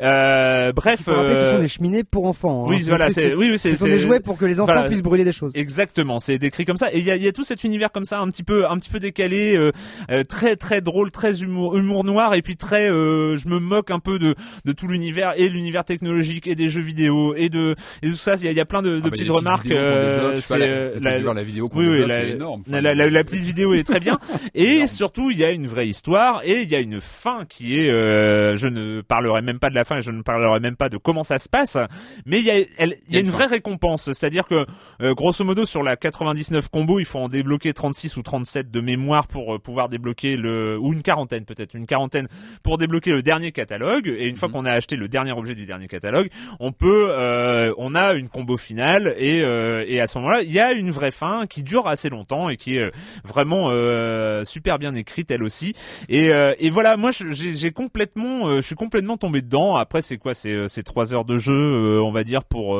Euh, bref, faut rappeler, ce sont des cheminées pour enfants. Hein. Oui, voilà, c'est oui, oui, ce sont des jouets pour que les enfants puissent brûler des choses. Exactement, c'est décrit comme ça. Et il y a, y a, tout cet univers comme ça, un petit peu, un petit peu décalé, euh, euh, très très drôle, très humour, humour noir, et puis très, euh, je me moque un peu de de tout l'univers et l'univers technologique et des jeux vidéo et de et tout ça. Il y a, y a plein de, de ah, petites remarques. c'est la, la, la, vidéo oui, oui, la, énorme. la, la, petite vidéo est très bien. et surtout, il y a une vraie histoire et il y a une fin qui est, euh, je ne parlerai même pas de la fin et je ne parlerai même pas de comment ça se passe, mais il y a, il y a une vraie récompense, c'est-à-dire que euh, grosso modo sur la 99 combo, il faut en débloquer 36 ou 37 de mémoire pour euh, pouvoir débloquer le ou une quarantaine peut-être, une quarantaine pour débloquer le dernier catalogue. Et une fois mhm. qu'on a acheté le dernier objet du dernier catalogue, on peut, on a une combo finale et et à ce moment-là, il y a une vraie fin qui dure assez longtemps et qui est vraiment super bien écrite elle aussi. Et, et voilà, moi j'ai complètement, euh, je suis complètement tombé dedans. Après, c'est quoi? C'est euh, c'est trois heures de jeu, euh, on va dire pour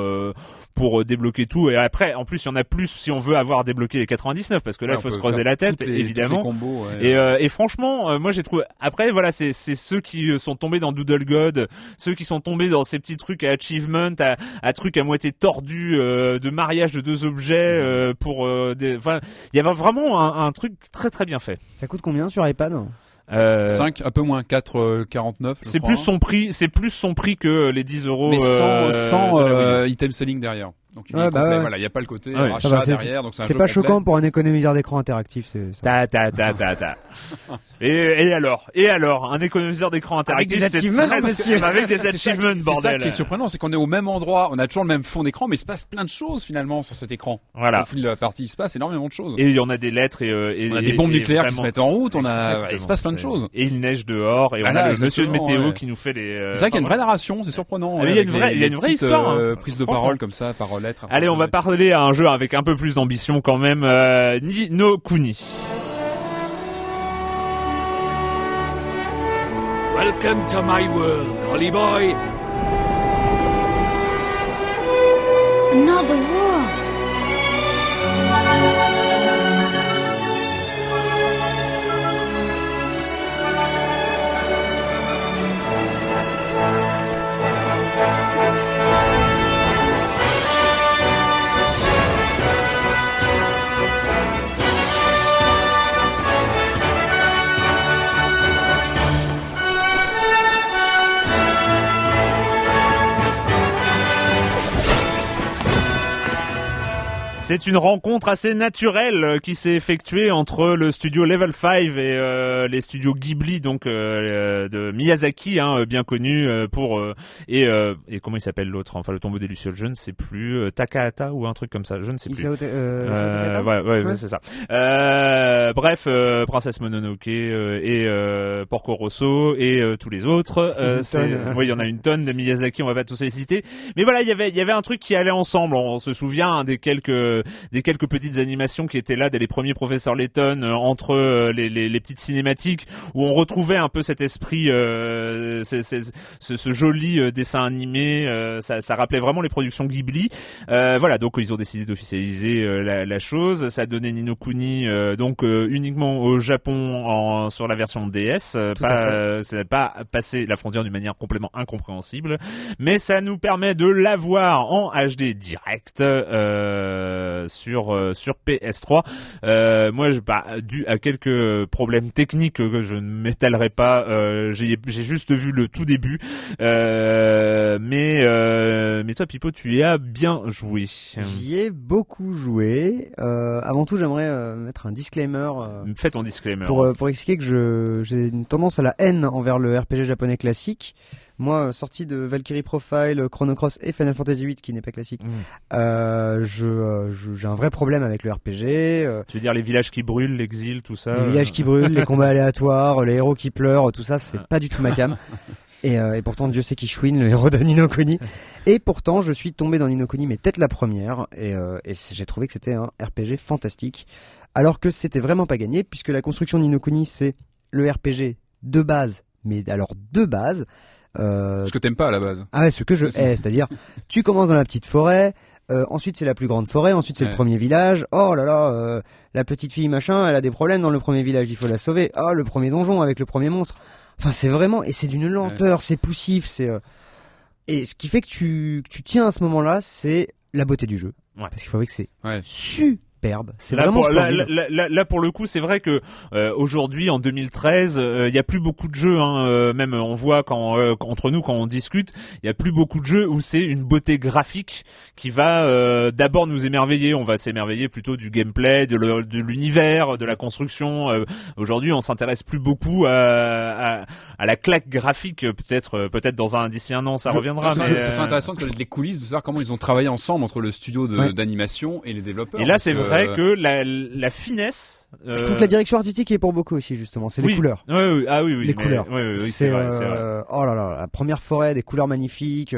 pour débloquer tout. Et après, en plus, il y en a plus si on veut avoir débloqué les 99 parce que là, il faut se creuser la tête, évidemment. combos, et, et franchement, moi j'ai trouvé. Après, voilà, c'est c'est ceux qui sont tombés dans Doodle God, ceux qui sont tombés dans ces petits trucs à achievement, à, à trucs à moitié tordus de mariage de deux objets pour. des... Enfin, il y avait vraiment un, un truc très très bien fait. Ça coûte combien sur iPad? Euh, 5, un peu moins, 4, 49. C'est plus son prix, c'est plus son prix que les 10 euros. Mais sans, sans euh, item selling derrière. Donc il bah voilà, il n'y a pas le côté ah rachat derrière, donc c'est C'est pas choquant pour un économiseur d'écran interactif, c'est. Ta ta ta ta ta. et, et alors, et alors, un économiseur d'écran interactif, avec des achievements, monsieur, avec des achievements, bordel. C'est ça qui est surprenant, c'est qu'on est au même endroit, on a toujours le même fond d'écran, mais il se passe plein de choses finalement sur cet écran. Voilà. Au fil de la partie, il se passe énormément de choses. Et il y en a des lettres et, euh, et on a des bombes nucléaires qui se mettent en route, on a, il se passe plein de choses. Et il neige dehors et on a le monsieur de météo qui nous fait les. Euh, c'est vrai qu'il y a une vraie narration, c'est surprenant. Il y a une vraie, il y a une vraie histoire. Euh, prise de parole comme ça par lettre. Allez, on va parler à un jeu avec un peu plus d'ambition quand même, euh, Ni no Kuni. Welcome to my world, Holly boy. Another world. C'est une rencontre assez naturelle euh, qui s'est effectuée entre le studio Level 5 et euh, les studios Ghibli, donc euh, de Miyazaki, hein, bien connu pour et et comment il s'appelle l'autre, enfin le tombeau des lucioles, je ne sais plus, Takahata ou un truc comme ça, je ne sais plus. Euh, ouais, ouais, c'est ça. bref, Princesse Mononoke et Porco Rosso et tous les autres. oui, il y en a une tonne de Miyazaki, on va pas tous les citer. Mais voilà, il y avait il y avait un truc qui allait ensemble. On se souvient hein, des quelques euh, des quelques petites animations qui étaient là dès les premiers professeurs Layton euh, entre euh, les, les, les petites cinématiques où on retrouvait un peu cet esprit, euh, ce, ce joli euh, dessin animé. euh, ça, ça rappelait vraiment les productions Ghibli. Euh, voilà, donc ils ont décidé d'officialiser euh, la, la chose. Ça a donné Nino Kuni euh, donc euh, uniquement au Japon en, sur la version DS. euh, pas, euh, ça n'a pas passé la frontière d'une manière complètement incompréhensible, mais ça nous permet de l'avoir en HD direct euh, sur euh, sur PS3. Euh, moi, je, bah, dû à quelques problèmes techniques que je ne m'étalerai pas, euh, j'ai juste vu le tout début. Euh, mais euh, mais toi, Pipo, tu y as bien joué. J'y ai beaucoup joué. Euh, avant tout, j'aimerais euh, mettre un disclaimer euh, Fais ton disclaimer. pour, euh, pour expliquer que j'ai une tendance à la haine envers le RPG japonais classique. Moi, euh, sorti de Valkyrie Profile, Chrono Cross et Final Fantasy VIII, qui n'est pas classique, Mm. euh, je euh, je- j'ai un vrai problème avec le RPG. euh, Tu veux dire les villages qui brûlent, l'exil, tout ça. les euh, villages qui brûlent, les combats aléatoires, les héros qui pleurent, tout ça, c'est Ah. pas du tout ma cam. Et, euh, et pourtant, Dieu sait qui chouine, le héros de Nino Kuni. Et pourtant, je suis tombé dans Nino Kuni, mais tête la première, et, euh, et j'ai trouvé que c'était un RPG fantastique. Alors que c'était vraiment pas gagné, puisque la construction de Nino Kuni, c'est le RPG de base, mais alors de base. Euh, Ce que t'aimes pas à la base. ah ouais, ce que je hais, c'est-à-dire, tu commences dans la petite forêt, euh, ensuite c'est la plus grande forêt, ensuite c'est le premier village. Oh là là, euh, la petite fille machin, elle a des problèmes dans le premier village, il faut la sauver. Oh, le premier donjon avec le premier monstre. Enfin, c'est vraiment et c'est d'une lenteur, c'est poussif, c'est euh, et ce qui fait que tu que tu tiens à ce moment-là, c'est la beauté du jeu. Ouais. Parce qu'il faut avouer que c'est Ouais. Superbe, c'est Là vraiment pour, là, là- là- là, pour le coup, c'est vrai que euh, aujourd'hui, en 2013, euh, il y a plus beaucoup de jeux. Hein, euh, même on voit quand euh, entre nous quand on discute, il y a plus beaucoup de jeux où c'est une beauté graphique qui va euh, d'abord nous émerveiller. On va s'émerveiller plutôt du gameplay, de l'univers, de la construction. Euh, aujourd'hui, on s'intéresse plus beaucoup à, à, à la claque graphique. Peut-être, euh, peut-être dans un d'ici un an, ça reviendra. Ça serait euh, intéressant de connaître les coulisses, de savoir comment ils ont travaillé ensemble entre le studio Ouais. d'animation et les développeurs. Et là, c'est que- vrai que la, la finesse. Je euh, trouve que la direction artistique est pour beaucoup aussi justement, c'est oui. les couleurs. Ouais, oui, ah oui, oui. les mais- couleurs. ouais, oui, c'est vrai, c'est vrai. euh, oh là là, la première forêt, des couleurs magnifiques.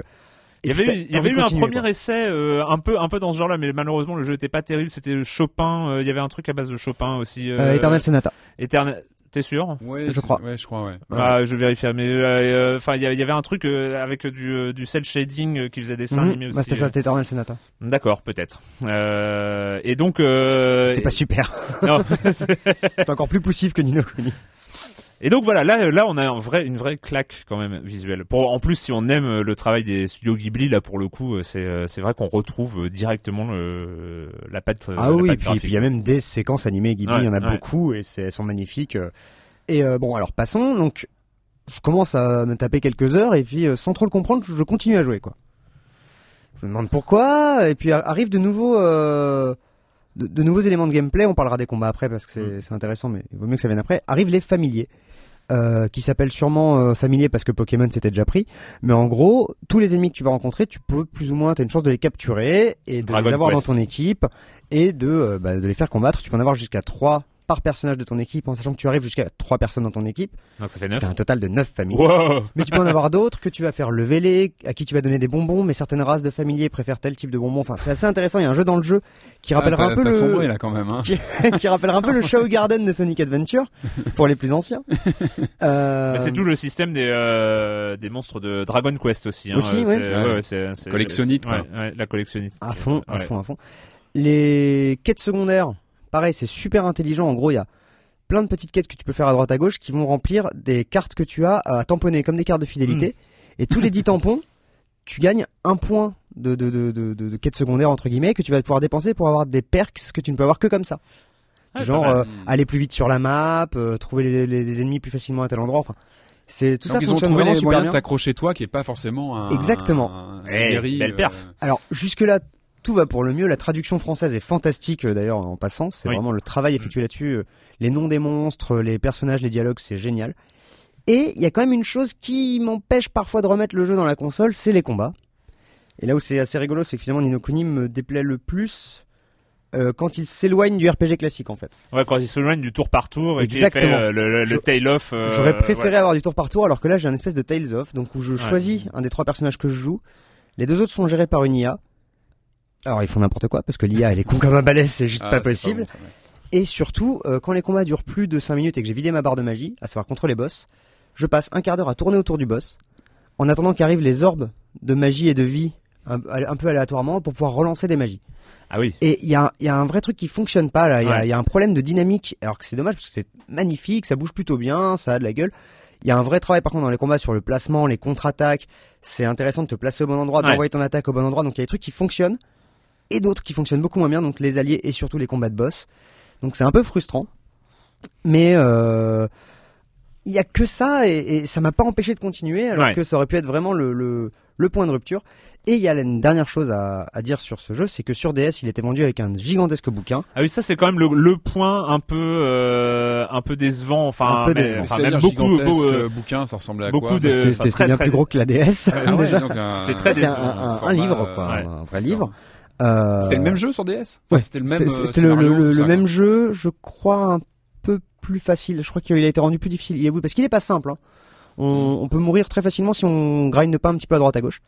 Il y avait, eu- il y t'as avait envie eu de un premier quoi. essai euh, un peu un peu dans ce genre-là, mais malheureusement le jeu était pas terrible. C'était Chopin. euh, il y avait un truc à base de Chopin aussi. Euh, Eternal Sonata. Eternal- T'es sûr Ouais, je crois. Ouais, je crois, ouais. Ah, je vérifie. Mais euh, enfin, il y a- il y avait un truc euh, avec du euh, du cell shading euh, qui faisait des dessins Mhm. animés Bah, aussi. c'était ça, euh. c'était Eternal Sonata. D'accord, peut-être. Euh, et donc. Euh, C'était pas super. non. C'est encore plus poussif que Nino Kuni. Et donc voilà, là, là, on a un vrai, une vraie claque quand même visuelle. Pour, en plus, si on aime euh, le travail des studios Ghibli, là pour le coup, euh, c'est, euh, c'est vrai qu'on retrouve directement le, la patte. Ah la oui, patte et puis il y a même des séquences animées Ghibli, Ouais, il y en a ouais. beaucoup et elles sont magnifiques. Et euh, bon, alors passons. Donc, je commence à me taper quelques heures et puis sans trop le comprendre, je continue à jouer quoi. Je me demande pourquoi et puis a- arrivent de nouveaux euh, de, de nouveaux éléments de gameplay. On parlera des combats après parce que c'est Mm. c'est intéressant, mais il vaut mieux que ça vienne après. Arrivent les familiers. Euh, qui s'appellent sûrement euh, familiers parce que Pokémon s'était déjà pris, mais en gros tous les ennemis que tu vas rencontrer, tu peux plus ou moins, t'as une chance de les capturer et de Dragon les avoir Quest. dans ton équipe et de euh, bah, de les faire combattre. Tu peux en avoir jusqu'à trois par personnage de ton équipe, en sachant que tu arrives jusqu'à trois personnes dans ton équipe. Donc ça fait neuf. T'as un total de neuf familles. Wow. Mais tu peux en avoir d'autres que tu vas faire leveler, à qui tu vas donner des bonbons, mais certaines races de familiers préfèrent tel type de bonbons. Enfin, c'est assez intéressant. Il y a un jeu dans le jeu qui rappellera Ah, un peu sombré, le, là quand même. Hein. qui, qui rappellera un peu le Shadow Garden de Sonic Adventure pour les plus anciens. Euh, c'est tout le système des euh, des monstres de Dragon Quest aussi. Hein. Aussi, ouais. c'est- Ouais. ouais, c'est- c'est- Collectionnite, ouais, quoi. ouais, la collectionnite. à fond, à Ouais. fond, à fond. Les quêtes secondaires, pareil, c'est super intelligent. En gros, il y a plein de petites quêtes que tu peux faire à droite à gauche qui vont remplir des cartes que tu as à tamponner comme des cartes de fidélité. Hmm. Et tous les 10 tampons, tu gagnes un point de, de, de, de, de, de quête secondaire entre guillemets que tu vas pouvoir dépenser pour avoir des perks que tu ne peux avoir que comme ça. Ah, Genre euh, aller plus vite sur la map, euh, trouver les, les- les ennemis plus facilement à tel endroit. Enfin, c'est tout Donc ça ils ont trouvé les moyens de t'accrocher toi, qui est pas forcément un. Exactement. un- un Eh, guéri, belle euh, perf. Alors jusque là, tout va pour le mieux. La traduction française est fantastique euh, d'ailleurs en passant. C'est Oui. vraiment le travail effectué là-dessus. euh, Les noms des monstres, les personnages, les dialogues, c'est génial. Et il y a quand même une chose qui m'empêche parfois de remettre le jeu dans la console, c'est les combats. Et là où c'est assez rigolo, c'est que finalement Nino Kuni me déplaît le plus euh, quand il s'éloigne du RPG classique en fait. Ouais, quand il s'éloigne du tour par tour et fait Exactement. euh, le, le, le Je- tail off. euh, J'aurais préféré ouais. avoir du tour par tour, alors que là j'ai un espèce de Tales of, donc où je choisis un des trois personnages que je joue. Les deux autres sont gérés par une IA. Alors ils font n'importe quoi parce que l'IA elle est con comme un balai, c'est juste Ah, pas possible. bon. Et surtout, euh, quand les combats durent plus de 5 minutes et que j'ai vidé ma barre de magie, à savoir contre les boss, je passe un quart d'heure à tourner autour du boss, en attendant qu'arrivent les orbes de magie et de vie, un, un peu aléatoirement, pour pouvoir relancer des magies. Ah oui. Et il y a, y a un vrai truc qui fonctionne pas là, il y, a- Ouais. il y a un problème de dynamique, alors que c'est dommage parce que c'est magnifique, ça bouge plutôt bien, ça a de la gueule. Il y a un vrai travail par contre dans les combats sur le placement, les contre-attaques, c'est intéressant de te placer au bon endroit, Ouais. d'envoyer ton attaque au bon endroit, donc il y a des trucs qui fonctionnent, et d'autres qui fonctionnent beaucoup moins bien, donc les alliés et surtout les combats de boss. Donc c'est un peu frustrant, mais euh, il y a que ça et, et ça m'a pas empêché de continuer alors Ouais. que ça aurait pu être vraiment le, le, le point de rupture. Et il y a une dernière chose à, à dire sur ce jeu, c'est que sur DS il était vendu avec un gigantesque bouquin. Ah oui, ça c'est quand même le, le point un peu euh, un peu décevant. Enfin, Un peu mais- décevant. Enfin, même beaucoup, beaucoup, euh, euh, bouquin, ça ressemblait à beaucoup quoi de- C'était bien très- plus gros que la DS. Ah ouais, déjà. C'était très décevant. un, un- un format, livre euh, quoi, ouais. un vrai livre. Euh, C'était le même jeu sur DS Ouais, C'était le même. C'était euh, le, même jeu, je crois un peu plus facile. Je crois qu'il a été rendu plus difficile. Il est parce qu'il est pas simple. hein. On, Mm. on peut mourir très facilement si on grinde pas un petit peu à droite à gauche.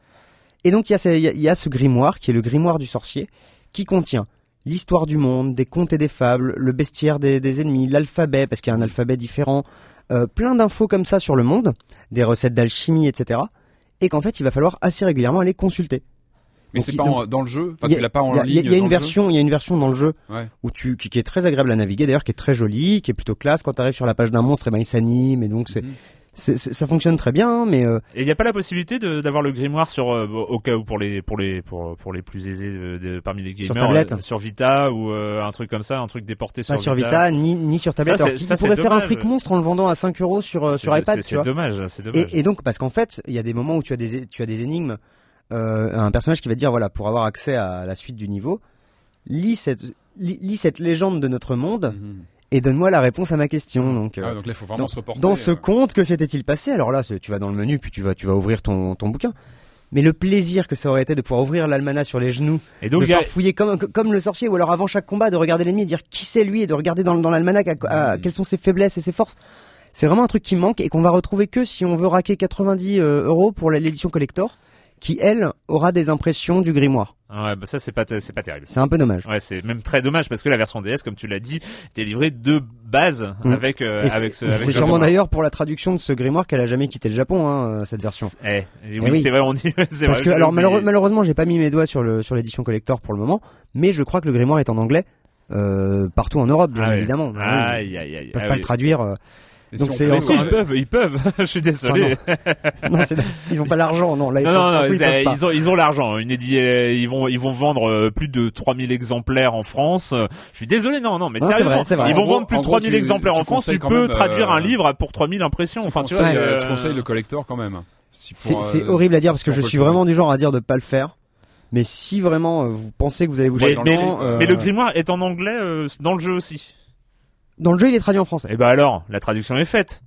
Et donc il y, a ce, il y a- il y a ce grimoire qui est le grimoire du sorcier, qui contient l'histoire du monde, des contes et des fables, le bestiaire des, des ennemis, l'alphabet parce qu'il y a un alphabet différent, euh, plein d'infos comme ça sur le monde, des recettes d'alchimie, etc. Et qu'en fait il va falloir assez régulièrement aller consulter. Mais c'est pas donc, en- dans le jeu Enfin, Il y a- tu l'as pas en il y a- ligne Il y a, il y a dans une version, il y a une version dans le jeu Ouais. où tu, qui, qui est très agréable à naviguer d'ailleurs, qui est très jolie, qui est plutôt classe. Quand tu arrives sur la page d'un monstre, et ben il s'anime et donc c'est, Mhm. c'est- c'est- ça fonctionne très bien. hein, Mais euh, Et il n'y a pas la possibilité de- d'avoir le grimoire sur euh, au cas où pour les pour les pour pour les plus aisés de, de- parmi les Sur gamers tablette. euh, sur Vita ou euh, un truc comme ça, un truc déporté sur pas sur Vita, ni, ni sur tablette. Ça, Alors, ça, pourrait faire un fric monstre en le vendant à 5 euros sur C'est- sur iPad, c'est- tu C'est vois. dommage, c'est dommage. Et, et donc parce qu'en fait, il y a des moments où tu as des tu as des énigmes, euh, un personnage qui va dire voilà pour avoir accès à la suite du niveau, lis cette lis, lis cette légende de notre monde Mhm. et donne-moi la réponse à ma question. Donc euh, Ah, donc là, il faut vraiment dans, se reporter. dans ce euh. conte, que s'était-il passé? Alors là, tu vas dans le menu, puis tu vas, tu vas ouvrir ton, ton bouquin. Mais le plaisir que ça aurait été de pouvoir ouvrir l'almanach sur les genoux, Et donc de y a- faire fouiller comme, comme le sorcier, ou alors avant chaque combat, de regarder l'ennemi et dire qui c'est lui, et de regarder dans, dans l'almanach à- à- Mm. quelles sont ses faiblesses et ses forces. C'est vraiment un truc qui manque et qu'on va retrouver que si on veut raquer 90 euh, euros pour l'édition collector, qui elle aura des impressions du grimoire. Ouais, bah ça c'est pas c'est pas terrible. C'est un peu dommage. Ouais, c'est même très dommage parce que la version DS, comme tu l'as dit, était livrée de base Mm. avec euh, avec ce. c'est sûrement d'ailleurs pour la traduction de ce grimoire qu'elle a jamais quitté le Japon, hein, euh, cette version. Eh, oui, Eh oui. c'est vrai, on dit. Parce vrai, que alors malheureux- malheureusement j'ai pas mis mes doigts sur le sur l'édition collector pour le moment, mais je crois que le grimoire est en anglais euh, partout en Europe bien Ah évidemment. Ah oui, Aïe aïe aïe. ils peuvent ah pas oui. le traduire. Et donc si c'est encore- ils peuvent, ils peuvent. je suis désolé. non, ils ont pas l'argent non. Là, Non, non, le ils, ont, ils ont l'argent. Une édi- ils vont, ils vont vendre euh, plus de 3000 exemplaires en France. Je suis désolé, non, non, mais Non, c'est sérieusement, vrai, ils vont gros- vendre plus de gros, 3000 tu- exemplaires tu en France. Tu peux traduire euh, un livre pour 3000 impressions. Enfin, tu conseilles, euh, tu conseilles le collector quand même. Si C'est euh, horrible à dire parce que je suis le vraiment du genre à dire de pas le faire. Mais si vraiment vous pensez que vous allez vous Mais, jeter mais- dedans, euh, mais le grimoire est en anglais euh, dans le jeu aussi. Dans le jeu il est traduit en français. Et ben alors, la traduction est faite.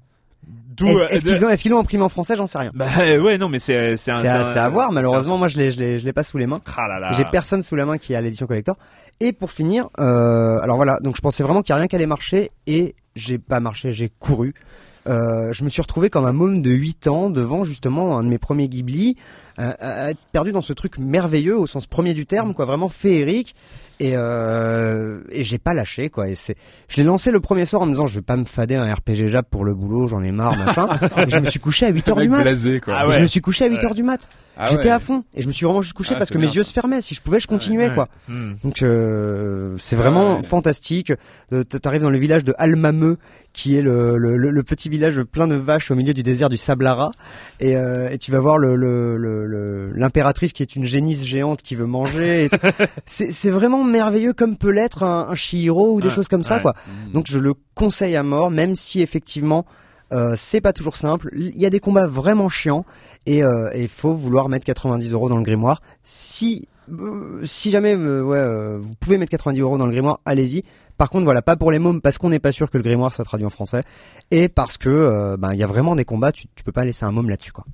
D'où. Est-ce euh, est-ce qu'ils ont est-ce qu'ils l'ont imprimé en français J'en sais rien. Bah euh, ouais, non, mais c'est, c'est un. C'est à, un- c'est à voir. Malheureusement moi je l'ai je l'ai je l'ai pas sous les mains. Ah là là. J'ai personne sous la main qui a l'édition collector. Et pour finir, euh, alors voilà, donc je pensais vraiment qu'il n'y a rien qui allait marcher et j'ai pas marché, j'ai couru. Euh, je me suis retrouvé comme un môme de 8 ans devant justement un de mes premiers Ghibli, euh, à être perdu dans ce truc merveilleux au sens premier du terme, quoi, vraiment féerique. Et, euh, et j'ai pas lâché quoi. Et c'est, je l'ai lancé le premier soir en me disant je vais pas me fader un RPG Jap pour le boulot, j'en ai marre machin. et je me suis couché à 8 heures du mat. blasé quoi. Ah ouais. je me suis couché à 8 Ouais. heures du mat. Ah J'étais ouais. à fond et je me suis vraiment juste couché Ah, parce que mes yeux se fermaient. Si je pouvais, je continuais quoi. Hmm. Donc euh, c'est vraiment fantastique. Euh, T'arrives dans le village de Almameux, qui est le, le, le- le petit village plein de vaches au milieu du désert du Sablara, et, euh, et tu vas voir le le- le- le- l'impératrice qui est une génisse géante qui veut manger. c'est vraiment merveilleux comme peut l'être un, un Chihiro ou des Ouais, choses comme ça ouais. quoi. Mm. Donc je le conseille à mort, même si effectivement euh, c'est pas toujours simple. Il y a des combats vraiment chiants et euh, il faut vouloir mettre 90 euros dans le grimoire. Si euh, si jamais euh, ouais, euh, vous pouvez mettre 90 euros dans le grimoire, allez-y. Par contre, voilà, pas pour les mômes parce qu'on n'est pas sûr que le grimoire soit traduit en français et parce que euh, ben il y a vraiment des combats, tu, tu peux pas laisser un môme là-dessus quoi.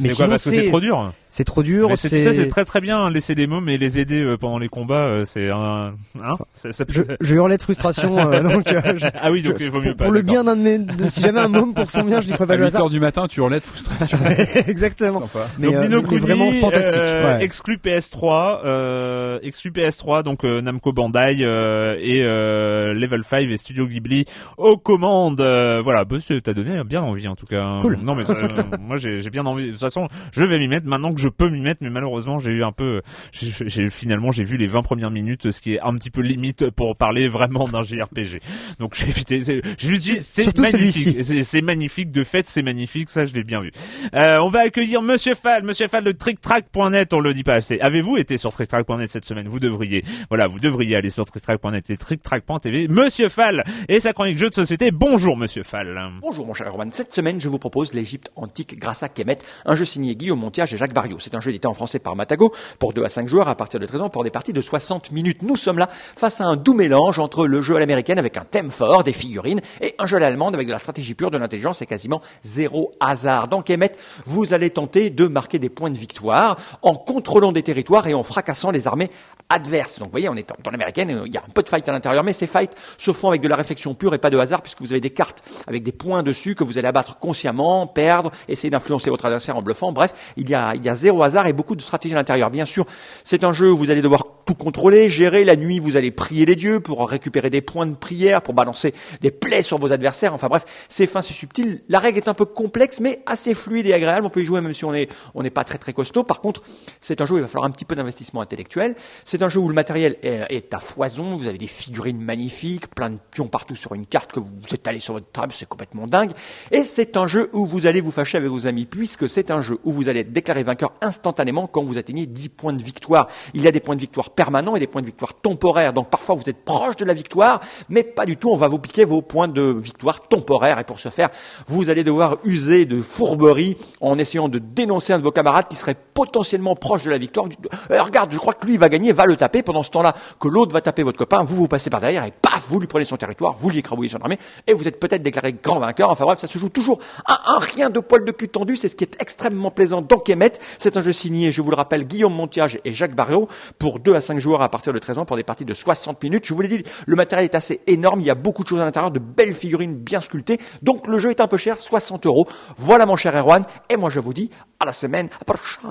C'est quoi parce que c'est trop dur. C'est trop dur. Mais c'est- tu sais, c'est très très bien hein, laisser les mômes et les aider euh, pendant les combats. euh, c'est un, hein, ça, ça- Je, je hurlais de frustration, euh, donc euh, je- ah oui, donc il vaut mieux pour, pas. pour le bien d'un de mes, de- si jamais un môme pour son bien, je dis ferais À pas le 8 hasard. heures du matin, tu hurlais de frustration. Exactement. Mais, donc euh, Nino mais Kuni, vraiment fantastique. euh, ouais. exclu PS3, euh, exclu PS3, donc euh, Namco Bandai euh, et euh, Level 5 et Studio Ghibli aux commandes. euh, voilà, bah, t'as donné bien envie en tout cas. hein. Cool. Non mais euh, moi j'ai bien envie. Toute façon, je vais m'y mettre maintenant que je peux m'y mettre, mais malheureusement j'ai eu un peu, j'ai j'ai- finalement j'ai vu les 20 premières minutes, ce qui est un petit peu limite pour parler vraiment d'un JRPG. Donc j'ai évité. c'est- Je lui dis, c'est Surtout magnifique. C'est magnifique. De fait, c'est magnifique. Ça, je l'ai bien vu. Euh, on va accueillir Monsieur Fall, Monsieur Fall de TrickTrack.net. On le dit pas assez. Avez-vous été sur TrickTrack.net cette semaine? Vous devriez. Voilà, vous devriez aller sur TrickTrack.net et TrickTrack.tv. Monsieur Fall et sa chronique jeu de société. Bonjour, Monsieur Fall. Bonjour mon cher Erwan, cette semaine je vous propose l'Égypte antique grâce à Kemet, un jeu signé Guillaume Montiage et Jacques Barriot. C'est un jeu édité en français par Matago pour 2 à 5 joueurs à partir de 13 ans pour des parties de 60 minutes. Nous sommes là face à un doux mélange entre le jeu à l'américaine avec un thème fort, des figurines, et un jeu à l'allemande avec de la stratégie pure, de l'intelligence et quasiment zéro hasard. Dans Kemet, vous allez tenter de marquer des points de victoire en contrôlant des territoires et en fracassant les armées adverses. Donc vous voyez, on est dans l'américaine, il y a un peu de fight à l'intérieur, mais ces fights se font avec de la réflexion pure et pas de hasard, puisque vous avez des cartes avec des points dessus que vous allez abattre consciemment, perdre, essayer d'influencer votre adversaire en bluffant. Bref, il y a, il y a zéro hasard et beaucoup de stratégie à l'intérieur. Bien sûr, c'est un jeu où vous allez devoir tout contrôler, gérer. La nuit, vous allez prier les dieux pour récupérer des points de prière, pour balancer des plaies sur vos adversaires. Enfin bref, c'est fin, c'est subtil. La règle est un peu complexe, mais assez fluide et agréable. On peut y jouer même si on est, on n'est pas très très costaud. Par contre, c'est un jeu où il va falloir un petit peu d'investissement intellectuel. C'est un jeu où le matériel est, est à foison. Vous avez des figurines magnifiques, plein de pions partout sur une carte que vous étalez sur votre table. C'est complètement dingue. Et c'est un jeu où vous allez vous fâcher avec vos amis, puisque c'est un jeu où vous allez être déclaré vainqueur instantanément quand vous atteignez 10 points de victoire. Il y a des points de victoire permanents et des points de victoire temporaires. Donc parfois vous êtes proche de la victoire, mais pas du tout. On va vous piquer vos points de victoire temporaires. Et pour ce faire, vous allez devoir user de fourberie en essayant de dénoncer un de vos camarades qui serait potentiellement proche de la victoire. Euh, regarde, je crois que lui va gagner, va le taper. Pendant ce temps-là, que l'autre va taper votre copain, vous vous passez par derrière et paf, vous lui prenez son territoire, vous lui écrabouillez son armée et vous êtes peut-être déclaré grand vainqueur. Enfin bref, ça se joue toujours à un rien de poil de cul tendu. C'est ce qui est extrêmement plaisant dans Kemet. C'est un jeu signé, je vous le rappelle, Guillaume Montiage et Jacques Barreau pour 2 à 5 joueurs à partir de 13 ans pour des parties de 60 minutes. Je vous l'ai dit, le matériel est assez énorme. Il y a beaucoup de choses à l'intérieur, de belles figurines bien sculptées. Donc le jeu est un peu cher, 60 euros. Voilà mon cher Erwan. Et moi je vous dis à la semaine prochaine.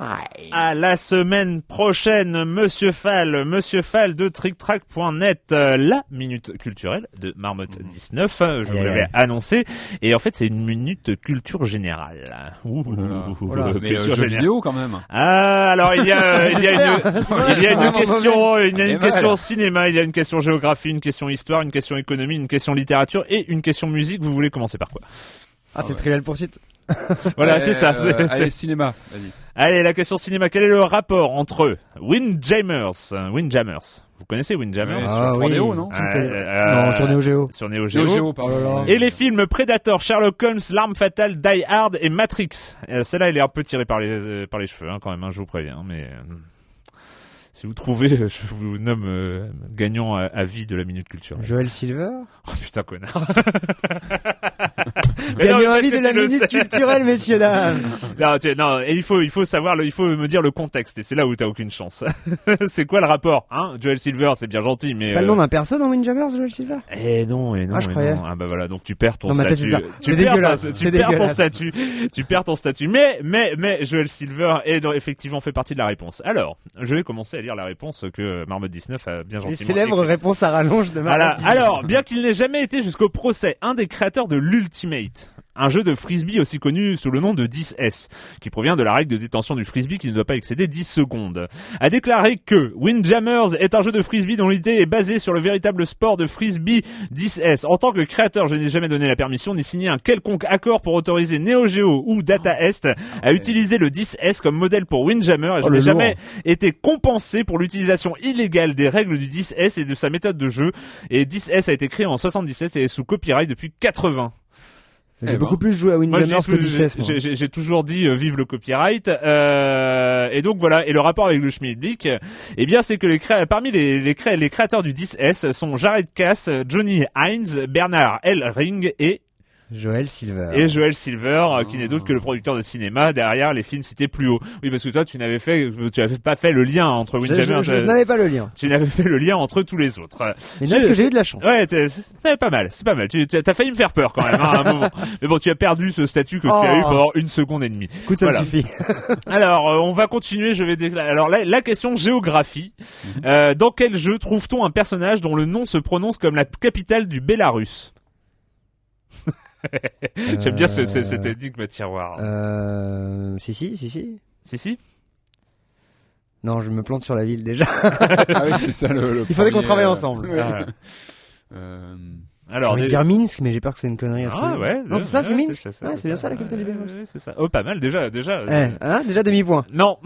À la semaine prochaine, Monsieur Fall, Monsieur Fall de TrickTrack.net, euh, la minute culturelle de Marmotte 19, euh, je vous l'avais annoncé. Et en fait, c'est une minute culture générale. Ouh, Voilà, euh, mais euh, culture jeu générale. vidéo quand même. Ah, alors il y a, euh, il y a une, il y a une Vraiment question, il y a une question cinéma, il y a une question géographie, une question histoire, une question économie, une question littérature et une question musique. Vous voulez commencer par quoi? Ah, c'est Trivial Poursuite. Voilà, c'est ça. euh, c'est- allez, cinéma. Allez, la question cinéma. Quel est le rapport entre Windjammers, euh, Windjammers, vous connaissez Windjammers? Ah sur oui. 3DO, non? Je ne Euh, connais- euh, Non, sur Neo Geo. Sur Neo Neo Geo. Pardon. Oh. Et les films Predator, Sherlock Holmes, L'arme fatale, Die Hard et Matrix. Euh, Celle-là, elle est un peu tirée par les euh, par les cheveux, hein, quand même. hein, je vous préviens. Mais euh, si vous trouvez, je vous nomme euh, gagnant à, à vie de la minute culture. Joël Silver? Oh putain connard. Gagnant avis que de la tu minute sais. culturelle, messieurs, dames. Non, tu- non, et il faut, il faut savoir, le- il faut me dire le contexte, et c'est là où t'as aucune chance. c'est quoi le rapport, hein? Joel Silver, c'est bien gentil, mais. C'est pas le euh, nom d'un perso dans Windjammers, Joël Silver? Eh non, et non, Ah, je et croyais. non. Ah bah voilà, donc tu perds ton statut. c'est. Tu perds dégueulasse, ton- tu perds ton statut. Tu perds ton statut. Mais, mais, mais, Joel Silver est dans- effectivement fait partie de la réponse. Alors, je vais commencer à lire la réponse que Marmotte 19 a bien gentiment. Les célèbres réponses à rallonge de Voilà. Martin. Alors, bien qu'il n'ait jamais été jusqu'au procès, un des créateurs de l'Ultimate, un jeu de frisbee aussi connu sous le nom de 10S, qui provient de la règle de détention du frisbee qui ne doit pas excéder 10 secondes, a déclaré que Windjammers est un jeu de frisbee dont l'idée est basée sur le véritable sport de frisbee 10S. En tant que créateur, je n'ai jamais donné la permission ni signé un quelconque accord pour autoriser Neo Geo ou Data Est à utiliser le 10S comme modèle pour Windjammer et je Oh, n'ai jamais été compensé pour l'utilisation illégale des règles du 10S et de sa méthode de jeu. Et 10S a été créé en 77 et est sous copyright depuis 80. J'ai Eh beaucoup ben. plus joué à Windjammers que tout- 16. moi. j'ai- toujours dit euh, vive le copyright. Euh, et donc voilà. Et le rapport avec le Schmidblick, euh, eh bien, c'est que les parmi les, les, cré- les créateurs du 10S sont Jared Cass, Johnny Hines, Bernard L. Ring et Joël Silver. Et Joel Silver, euh, qui n'est d'autre que le producteur de cinéma derrière les films cités plus haut. Oui, parce que toi, tu n'avais fait, tu n'avais pas fait le lien entre Je, Windjammer. je- je n'avais pas le lien. tu n'avais fait le lien entre tous les autres. Mais Je- note que j'ai eu de la chance. Ouais, c'est pas mal, c'est pas mal. Tu as failli me faire peur quand même hein, à un moment. Mais bon, tu as perdu ce statut que tu as Oh. eu pendant une seconde et demie. Écoute, ça Voilà. me suffit. Alors, euh, on va continuer. Je vais déclarer. Alors, la, la question géographie. Euh, dans quel jeu trouve-t-on un personnage dont le nom se prononce comme la capitale du Bélarus? J'aime bien ce, ce- cette énigme tiroir. Euh, si, si, si, si. Si, si. Non, je me plante sur la ville déjà. Ah oui, c'est ça le. le Il faudrait qu'on travaille euh, ensemble. Ah. Euh, On Alors, va des- dire Minsk, mais j'ai peur que c'est une connerie Ah ouais. Non, c'est ça, c'est ouais, Minsk. Ouais, c'est bien ça la capitale du Bélarus. Ouais, c'est ça. Oh, pas mal déjà, déjà. Eh, hein, déjà demi-point. Non.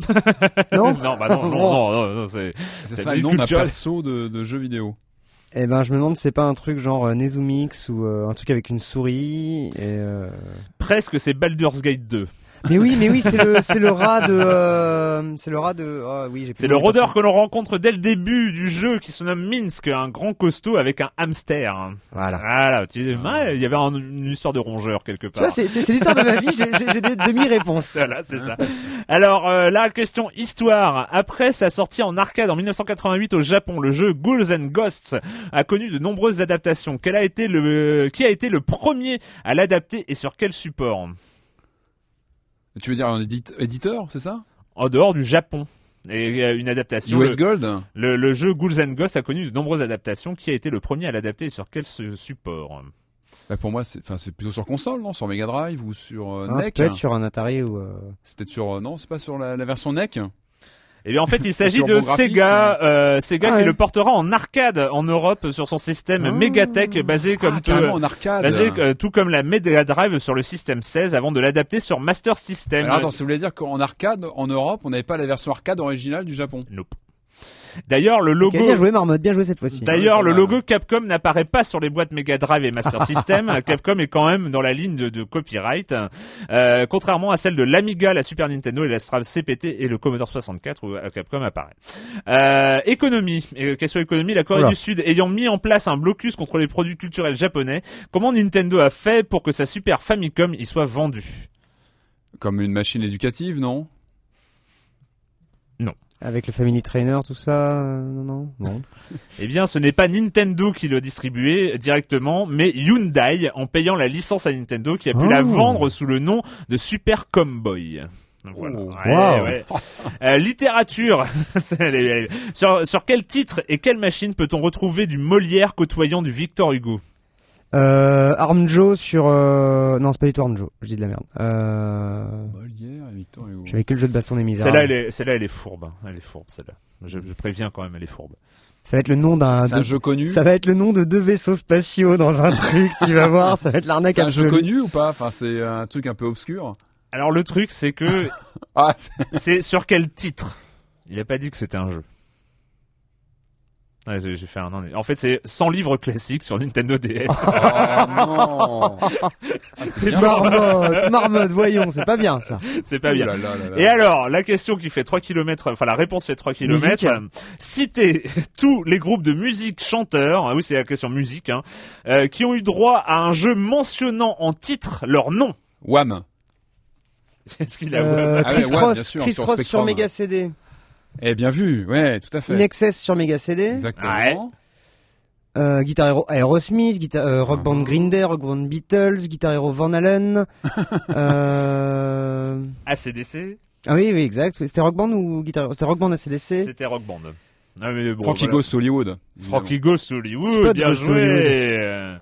Non non, bah non, non, non, non, non, c'est. c'est C'est ça le nom d'un perso de, de jeu vidéo. Eh ben, je me demande c'est pas un truc genre euh, Nezumix ou euh, un truc avec une souris. Et euh... Presque, c'est Baldur's Gate 2. Mais oui, mais oui, c'est le, c'est le rat de, euh, c'est le rat de. Ah oui, j'ai C'est le rôdeur que l'on rencontre dès le début du jeu qui se nomme Minsk, un grand costaud avec un hamster. Voilà. Voilà, tu ouais, il y avait un- une histoire de rongeur quelque Tu part. vois, c'est, c'est, c'est l'histoire de ma vie. J'ai, des demi-réponses. Voilà, c'est ça. Alors, euh, la question histoire. Après sa sortie en arcade en 1988 au Japon, le jeu Ghouls and Ghosts a connu de nombreuses adaptations. Quel a été le, qui a été le premier à l'adapter et sur quel support? Tu veux dire un édite- éditeur, c'est ça? En dehors du Japon. Et euh, une adaptation. US le, Gold? Le, le jeu Ghouls and Ghosts a connu de nombreuses adaptations. Qui a été le premier à l'adapter et sur quel su- support? Bah Pour moi, c'est enfin, c'est plutôt sur console, non? Sur Mega Drive ou sur euh, Hein, ça NEC peut être sur un Atari ou. Euh... C'est peut-être sur. euh, non, c'est pas sur la, la version NEC Eh bien, en fait, il s'agit de Sega, euh, Sega Ah qui ouais. le portera en arcade en Europe sur son système Ah. Megatech basé comme ah, tout, carrément en arcade. basé euh, tout comme la Mega Drive sur le système 16 avant de l'adapter sur Master System. Alors attends, ça voulait dire qu'en arcade, en Europe, on n'avait pas la version arcade originale du Japon. Nope. D'ailleurs, le logo bien joué, Marmotte, bien joué cette fois-ci. D'ailleurs, Ouais, le logo Capcom n'apparaît pas sur les boîtes Mega Drive et Master System. Capcom est quand même dans la ligne de, de copyright, euh, contrairement à celle de l'Amiga, la Super Nintendo et la Strad CPT et le Commodore 64 où euh, Capcom apparaît. Euh, économie, Et, question économie, la Corée Oula. du Sud ayant mis en place un blocus contre les produits culturels japonais, comment Nintendo a fait pour que sa Super Famicom y soit vendue? Comme une machine éducative, non? Avec le Family Trainer, tout ça. euh, non, non. Eh bien, ce n'est pas Nintendo qui le distribuait directement, mais Hyundai en payant la licence à Nintendo qui a pu Oh. la vendre sous le nom de Super Comboy. Voilà. Oh. Ouais, Wow. ouais. Euh, littérature. Sur quel titre et quelle machine peut-on retrouver du Molière côtoyant du Victor Hugo? Euh, Arm Joe sur. Euh... Non, c'est pas du tout Arm Joe. Je dis de la merde. Euh... J'avais que le jeu de baston des misérables. Celle-là, elle est, celle-là, elle est fourbe. hein. Elle est fourbe, celle-là. Je, je préviens quand même, elle est fourbe. Ça va être le nom d'un. C'est un de- jeu connu Ça va être le nom de deux vaisseaux spatiaux dans un truc. tu vas voir, ça va être l'arnaque C'est un jeu connu ou pas? Enfin, c'est un truc un peu obscur. Alors le truc, c'est que Ah, c'est- c'est sur quel titre? Il a pas dit que c'était un jeu. Ouais, j'ai j'ai fait un an. En fait, c'est 100 livres classiques sur Nintendo DS. oh non Ah, C'est. Marmotte, marmotte, voyons, c'est pas bien ça. c'est pas bien. Ouh là là là là. Et alors, la question qui fait 3 km, enfin la réponse fait 3 km, Musique. citez tous les groupes de musique chanteurs, ah oui c'est la question musique, hein, euh, qui ont eu droit à un jeu mentionnant en titre leur nom. Wham. Est-ce qu'il a Euh, Ah Chris ouais, Cross, Chris sur Cross sur. Mega CD. Eh bien vu, ouais, tout à fait. In Excess sur Mega CD. Exactement. Euh, Guitar Hero Aerosmith, Guitar, euh, Rock Band Mhm. Green Day, Rock Band Beatles, Guitar Hero Van Halen. euh... ACDC Ah oui, oui, exact. C'était Rock Band ou Guitar Hero? C'était Rock Band ACDC. C'était Rock Band. Ah, mais bon, Frankie voilà. Ghost Hollywood. Frankie Ghost Hollywood, Spot bien Ghost joué. Hollywood.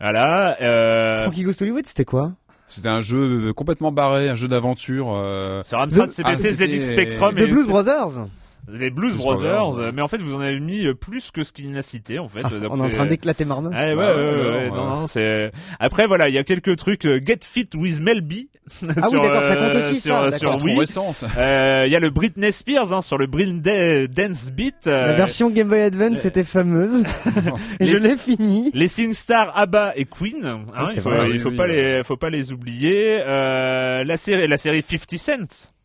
Voilà. Euh, Frankie Ghost Hollywood, c'était quoi? C'était un jeu complètement barré, un jeu d'aventure. euh, sur Amstrad The- CPC, Ah, c'était- ZX Spectrum The et Blues Brothers. les Blues Blues Brothers, Brothers, ouais. euh, mais en fait vous en avez mis euh, plus que ce qu'il n'a cité en fait. Donc On est en train d'éclater Marmotte. Ah ouais, ouais, Ah ouais, ouais, alors, ouais, ouais. non, non, c'est. Après voilà, il y a quelques trucs. euh, Get Fit with Melby. Ah oui, d'accord, ça compte aussi, sur, ça, sur d'accord. trop Wii. Euh, Il y a le Britney Spears hein, sur le Britney Dance Beat. euh, La version Game Boy Advance c'était fameuse. Et je Les- l'ai fini. Les SingStar, ABBA et Queen, hein, Ah, il faut, vrai, il oui, faut oui, pas oui. les, faut pas les oublier. Euh, la série, la série 50 Cent.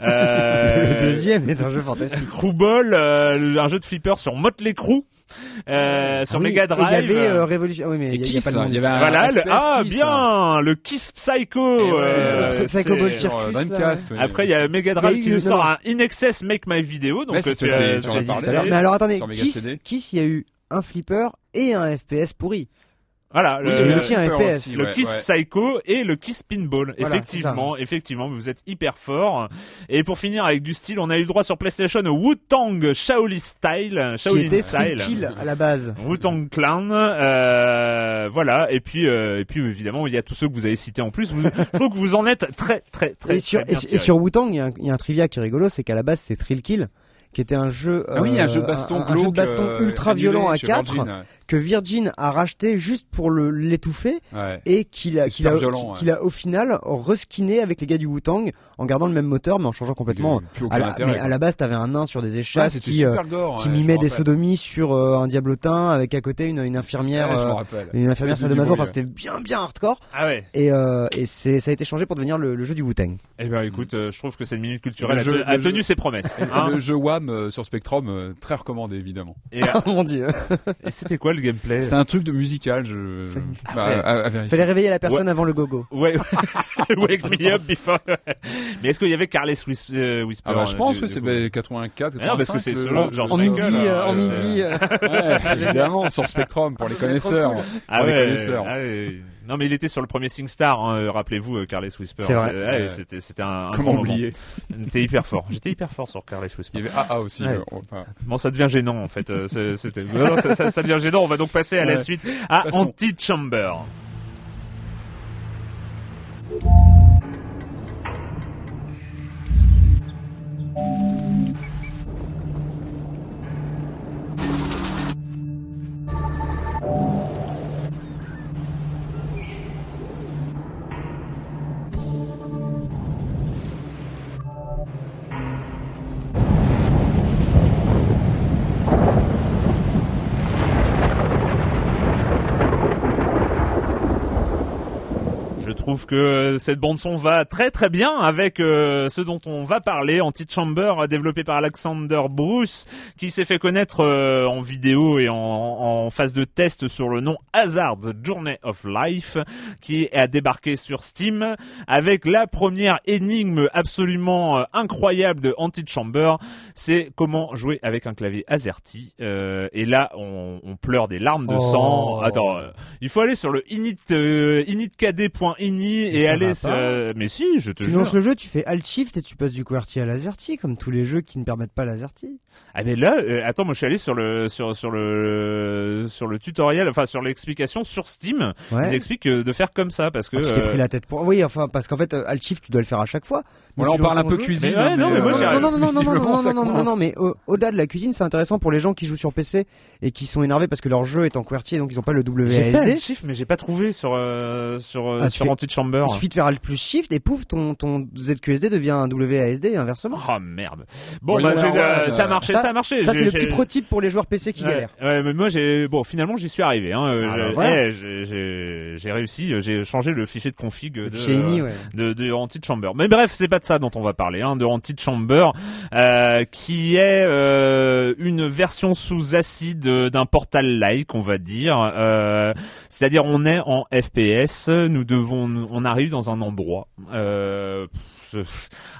Euh, Le deuxième est un jeu fantastique. Crewball, euh, un jeu de flipper sur Motley Crue, euh, sur Ah oui, Mega Drive. Il y avait euh, Révolution. Oui, mais Et il y a- il y a Kiss, pas le nom il y du avait un- voilà, le, FPS ah Kiss. bien, le Kiss Psycho. Euh, c'est- Psycho c'est- Ball sur, euh, Circus, Dreamcast, oui. Après, il y a Mega Drive qui eu- nous sort non, un In Excess Make My Video. Donc, euh, tu as-. Mais alors attendez. Kiss, il y a eu un flipper et un FPS pourri. Voilà, Oui, le, il y a le aussi un Flipper FPS. aussi, le ouais, Kiss ouais. Psycho et le Kiss Pinball. Voilà, effectivement, effectivement, vous êtes hyper fort. Et pour finir avec du style, on a eu le droit sur PlayStation au Wu-Tang Shaolin Style, Qui Shaolin était Style. Kill à la base. Wu-Tang Clan, euh, voilà, et puis euh, et puis évidemment il y a tous ceux que vous avez cités en plus. Vous, je trouve que vous en êtes très très très. Et sur, très bien et, sur Wu-Tang, il y, a un- il y a un trivia qui est rigolo, c'est qu'à la base c'est Thrill Kill, qui était un jeu, Ah oui, un jeu de euh, baston un, un jeu de baston ultra violent à chez 4 Virgin, que Virgin a racheté juste pour le l'étouffer ouais. Et qu'il a, qu'il a, ouais. qu'il a au final reskiné avec les gars du Wu-Tang en gardant le même moteur mais en changeant complètement. À la, intérêt, mais à la base, t'avais un nain sur des Ouais, c'était qui, euh, super gore. qui mimait des sodomies sur euh, un diablotin avec à côté une, une infirmière, Ouais, je me euh, rappelle. une infirmière sadomaso. Enfin, c'était bien bien hardcore. Ah ouais. Et, euh, et c'est ça a été changé pour devenir le, le jeu du Wu-Tang. Eh ben écoute, euh, je trouve que cette minute culturelle Le a, jeu- a le tenu jeu- ses promesses. Et hein. Le jeu WAM euh, sur Spectrum, très recommandé évidemment. Et, Mon dieu. et c'était quoi le gameplay C'est un truc de musical, je. bah, ouais. à, à vérifier. Fallait réveiller la personne avant le gogo. Ouais, wake me up before. Mais est-ce qu'il y avait Carles euh, Whisper Ah bah, je euh, pense que c'est coup bah, 84, Ah non, parce que 85, c'est selon George En midi, en midi. évidemment, sur Spectrum pour les connaisseurs. Ah Pour les connaisseurs. Non mais il était sur le premier SingStar, hein, rappelez-vous, euh, Carles Whisper. C'est vrai. ouais, Ouais. C'était, c'était un. un Comment bon oublier. T'es hyper fort. J'étais hyper fort sur Carles Il Whisper. y avait AA aussi. Ouais. euh, enfin, Bon, ça devient gênant en fait. euh, C'était. Non, non, ça, ça- ça devient gênant. On va donc passer à la suite à Passons. Antichamber. Trouve que cette bande son va très très bien avec euh, ce dont on va parler, Antichamber, développé par Alexander Bruce, qui s'est fait connaître euh, en vidéo et en, en phase de test sur le nom Hazard Journey of Life, qui a débarqué sur Steam avec la première énigme absolument euh, incroyable de Antichamber, c'est comment jouer avec un clavier AZERTY. Euh, et là, on, on pleure des larmes de Oh. sang. Attends, il faut aller sur le init et ça aller sur- euh, mais si je te Tu jure lances le jeu, tu fais Alt Shift et tu passes du QWERTY à l'AZERTY, comme tous les jeux qui ne permettent pas l'AZERTY. ah mais là euh, attends moi je suis allé sur le sur sur le sur le tutoriel enfin sur l'explication sur Steam Ouais. ils expliquent euh, de faire comme ça parce que Ah, tu t'es pris la tête pour. Oui, enfin, parce qu'en fait, Alt Shift, tu dois le faire à chaque fois. Mais Bon, là, tu on parle un peu jeu. cuisine. Mais ouais, non, mais euh, non, non, non, non, non, non, non, non, mais au- au-delà de la cuisine, c'est intéressant pour les gens qui jouent sur PC et qui sont énervés parce que leur jeu est en QWERTY et donc ils ont pas le j'ai fait WASD. un chiffre mais j'ai pas trouvé sur euh, sur tu sur fais- Antichamber Il suffit de faire Alt plus Shift et pouf, ton, ton ZQSD devient un WASD et inversement. Oh merde. Bon, Bon, bah, euh, ça a euh, marché, ça- ça, a marché. Ça, c'est le petit pro tip pour les joueurs PC qui Ouais, galèrent. ouais, mais moi j'ai bon finalement j'y suis arrivé hein. Ah, bah, voilà. eh, j'ai- réussi, j'ai changé le fichier de config de INI, euh, ouais. de, de Antichamber. Mais bref, c'est pas de ça dont on va parler, hein, de Antichamber, euh, qui est euh, une version sous acide d'un portal-like, on va dire. Euh, C'est-à-dire, on est en FPS, nous devons, on arrive dans un endroit. Euh,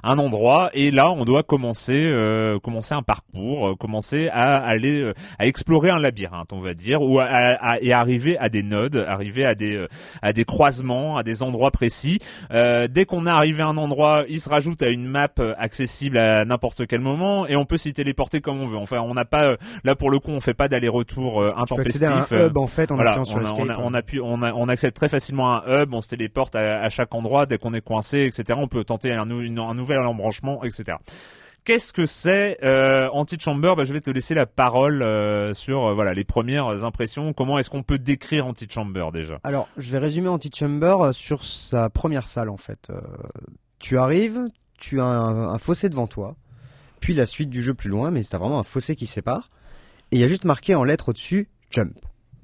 un endroit et là on doit commencer euh, commencer un parcours euh, commencer à aller euh, à explorer un labyrinthe on va dire ou à, à- et arriver à des nodes arriver à des euh, à des croisements à des endroits précis. Euh, dès qu'on est arrivé à un endroit il se rajoute à une map accessible à n'importe quel moment et on peut s'y téléporter comme on veut. Enfin on n'a pas là pour le coup on fait pas d'aller-retour euh, Tu peux accéder intempestif à un hub en fait en voilà, appuyant sur on, a- on, a- on appuie, on, a- on accède très facilement à un hub, on se téléporte à, à chaque endroit dès qu'on est coincé, etc. On peut tenter un, nou- une- un nouvel embranchement, etc. Qu'est-ce que c'est euh, Antichamber? Bah, Je vais te laisser la parole euh, sur euh, voilà les premières impressions. Comment est-ce qu'on peut décrire Antichamber déjà? Alors, je vais résumer Antichamber euh, sur sa première salle en fait. Tu arrives, tu as un, un fossé devant toi, puis la suite du jeu plus loin, mais c'est vraiment un fossé qui sépare. Et il y a juste marqué en lettres au-dessus Jump.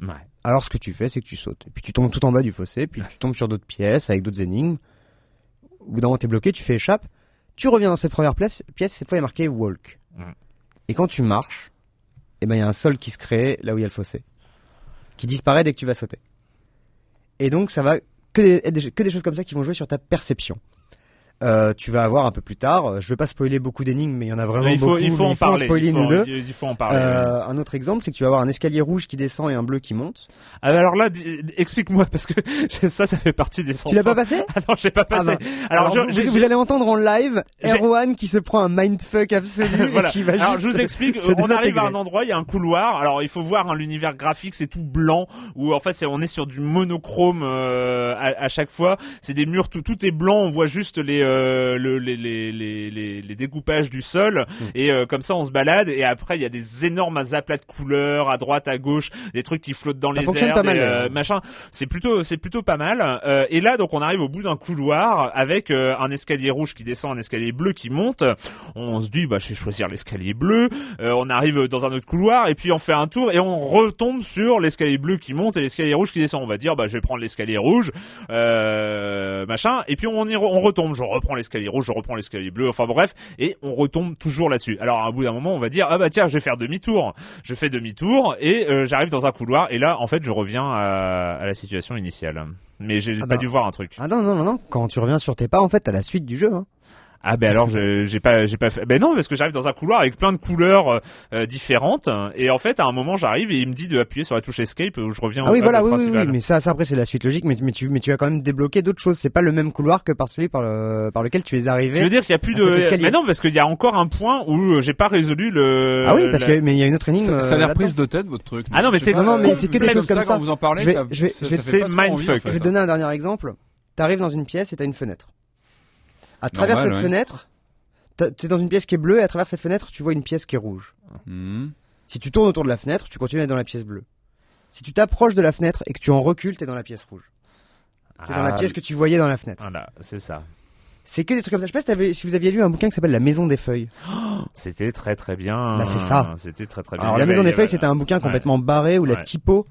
Ouais. Alors ce que tu fais, c'est que tu sautes. Et puis tu tombes tout en bas du fossé, puis tu tombes sur d'autres pièces avec d'autres énigmes. Au bout d'un moment, t'es bloqué, tu fais échappe. Tu reviens dans cette première pièce, pièce cette fois il y a marqué walk. Mm. Et quand tu marches, eh ben il y a un sol qui se crée là où il y a le fossé, qui disparaît dès que tu vas sauter. Et donc ça va que des, des- que des choses comme ça qui vont jouer sur ta perception. Euh, tu vas avoir un peu plus tard, euh, je vais pas spoiler beaucoup d'énigmes, mais il y en a vraiment il faut, beaucoup. il faut en parler. spoiler il, une ou faut, deux. il- faut en parler. Euh, un autre exemple, c'est que tu vas avoir un escalier rouge qui descend et un bleu qui monte. Ah, alors là, explique-moi parce que ça, ça fait partie des. Tu l'as pas passé? Ah non, j'ai pas Ah passé. bah. Alors, Alors, je- vous, vous allez entendre en live Erwan qui se prend un mindfuck absolu voilà. et qui va Alors juste je vous explique, on arrive à un endroit, il y a un couloir. Alors il faut voir hein, l'univers graphique, c'est tout blanc où en fait c'est on est sur du monochrome euh, à, à chaque fois. C'est des murs tout tout est blanc, on voit juste les euh, le- les, les, les, les, les découpages du sol Hmm. et euh, comme ça on se balade et après il y a des énormes aplats de couleurs à droite à gauche, des trucs qui flottent dans Ça les airs, pas mal, des, d'ailleurs. euh, machin. C'est plutôt c'est plutôt pas mal. Euh, et là donc on arrive au bout d'un couloir avec euh, un escalier rouge qui descend, un escalier bleu qui monte. On se dit bah je vais choisir l'escalier bleu. Euh, on arrive dans un autre couloir et puis on fait un tour et on retombe sur l'escalier bleu qui monte et l'escalier rouge qui descend. On va dire bah je vais prendre l'escalier rouge, euh, machin. Et puis on y re- on retombe. Reprends l'escalier rouge, je reprends l'escalier bleu. Enfin bref et on retombe toujours là-dessus. Alors à un bout d'un moment on va dire ah bah tiens je vais faire demi-tour. Je fais demi-tour et euh, j'arrive dans un couloir et là en fait je reviens à, à la situation initiale. Mais j'ai Ah pas bah. dû voir un truc. Ah non non non non, quand tu reviens sur tes pas en fait, t'as la suite du jeu hein. Ah ben alors je- j'ai pas j'ai pas fait ben non parce que j'arrive dans un couloir avec plein de couleurs euh, euh, différentes et en fait à un moment j'arrive et il me dit d'appuyer sur la touche escape où je reviens Ah au oui voilà oui, oui, oui, mais ça ça après c'est la suite logique mais mais tu mais tu as quand même débloqué d'autres choses, c'est pas le même couloir que par celui par le par lequel tu es Je arrivé. veux dire qu'il y a plus de mais non parce qu'il y a encore un point où euh, j'ai pas résolu le ah oui parce la- que mais il y a une autre énigme Ça, ça a euh, l'air là-dedans. prise de tête votre truc. Ah non, mais Je c'est- non, mais c'est que des choses comme ça. Quand vous en parlez, Je vais- ça, je vais- ça- je vais- c'est mindfuck. Je donner un dernier exemple. T'arrives dans une pièce et t'as une fenêtre. À travers Normal, cette ouais. fenêtre, t'es dans une pièce qui est bleue et à travers cette fenêtre, tu vois une pièce qui est rouge. Mhm. Si tu tournes autour de la fenêtre, tu continues à être dans la pièce bleue. Si tu t'approches de la fenêtre et que tu en recules, t'es dans la pièce rouge. T'es dans la Ah, pièce que tu voyais dans la fenêtre. Voilà, c'est ça. C'est que des trucs comme ça. Je sais pas si, vous aviez lu un bouquin qui s'appelle La Maison des Feuilles. C'était très très bien. Bah, c'est ça. C'était très très bien. Alors La Maison des Feuilles, c'était un bouquin Ouais. complètement barré où la typo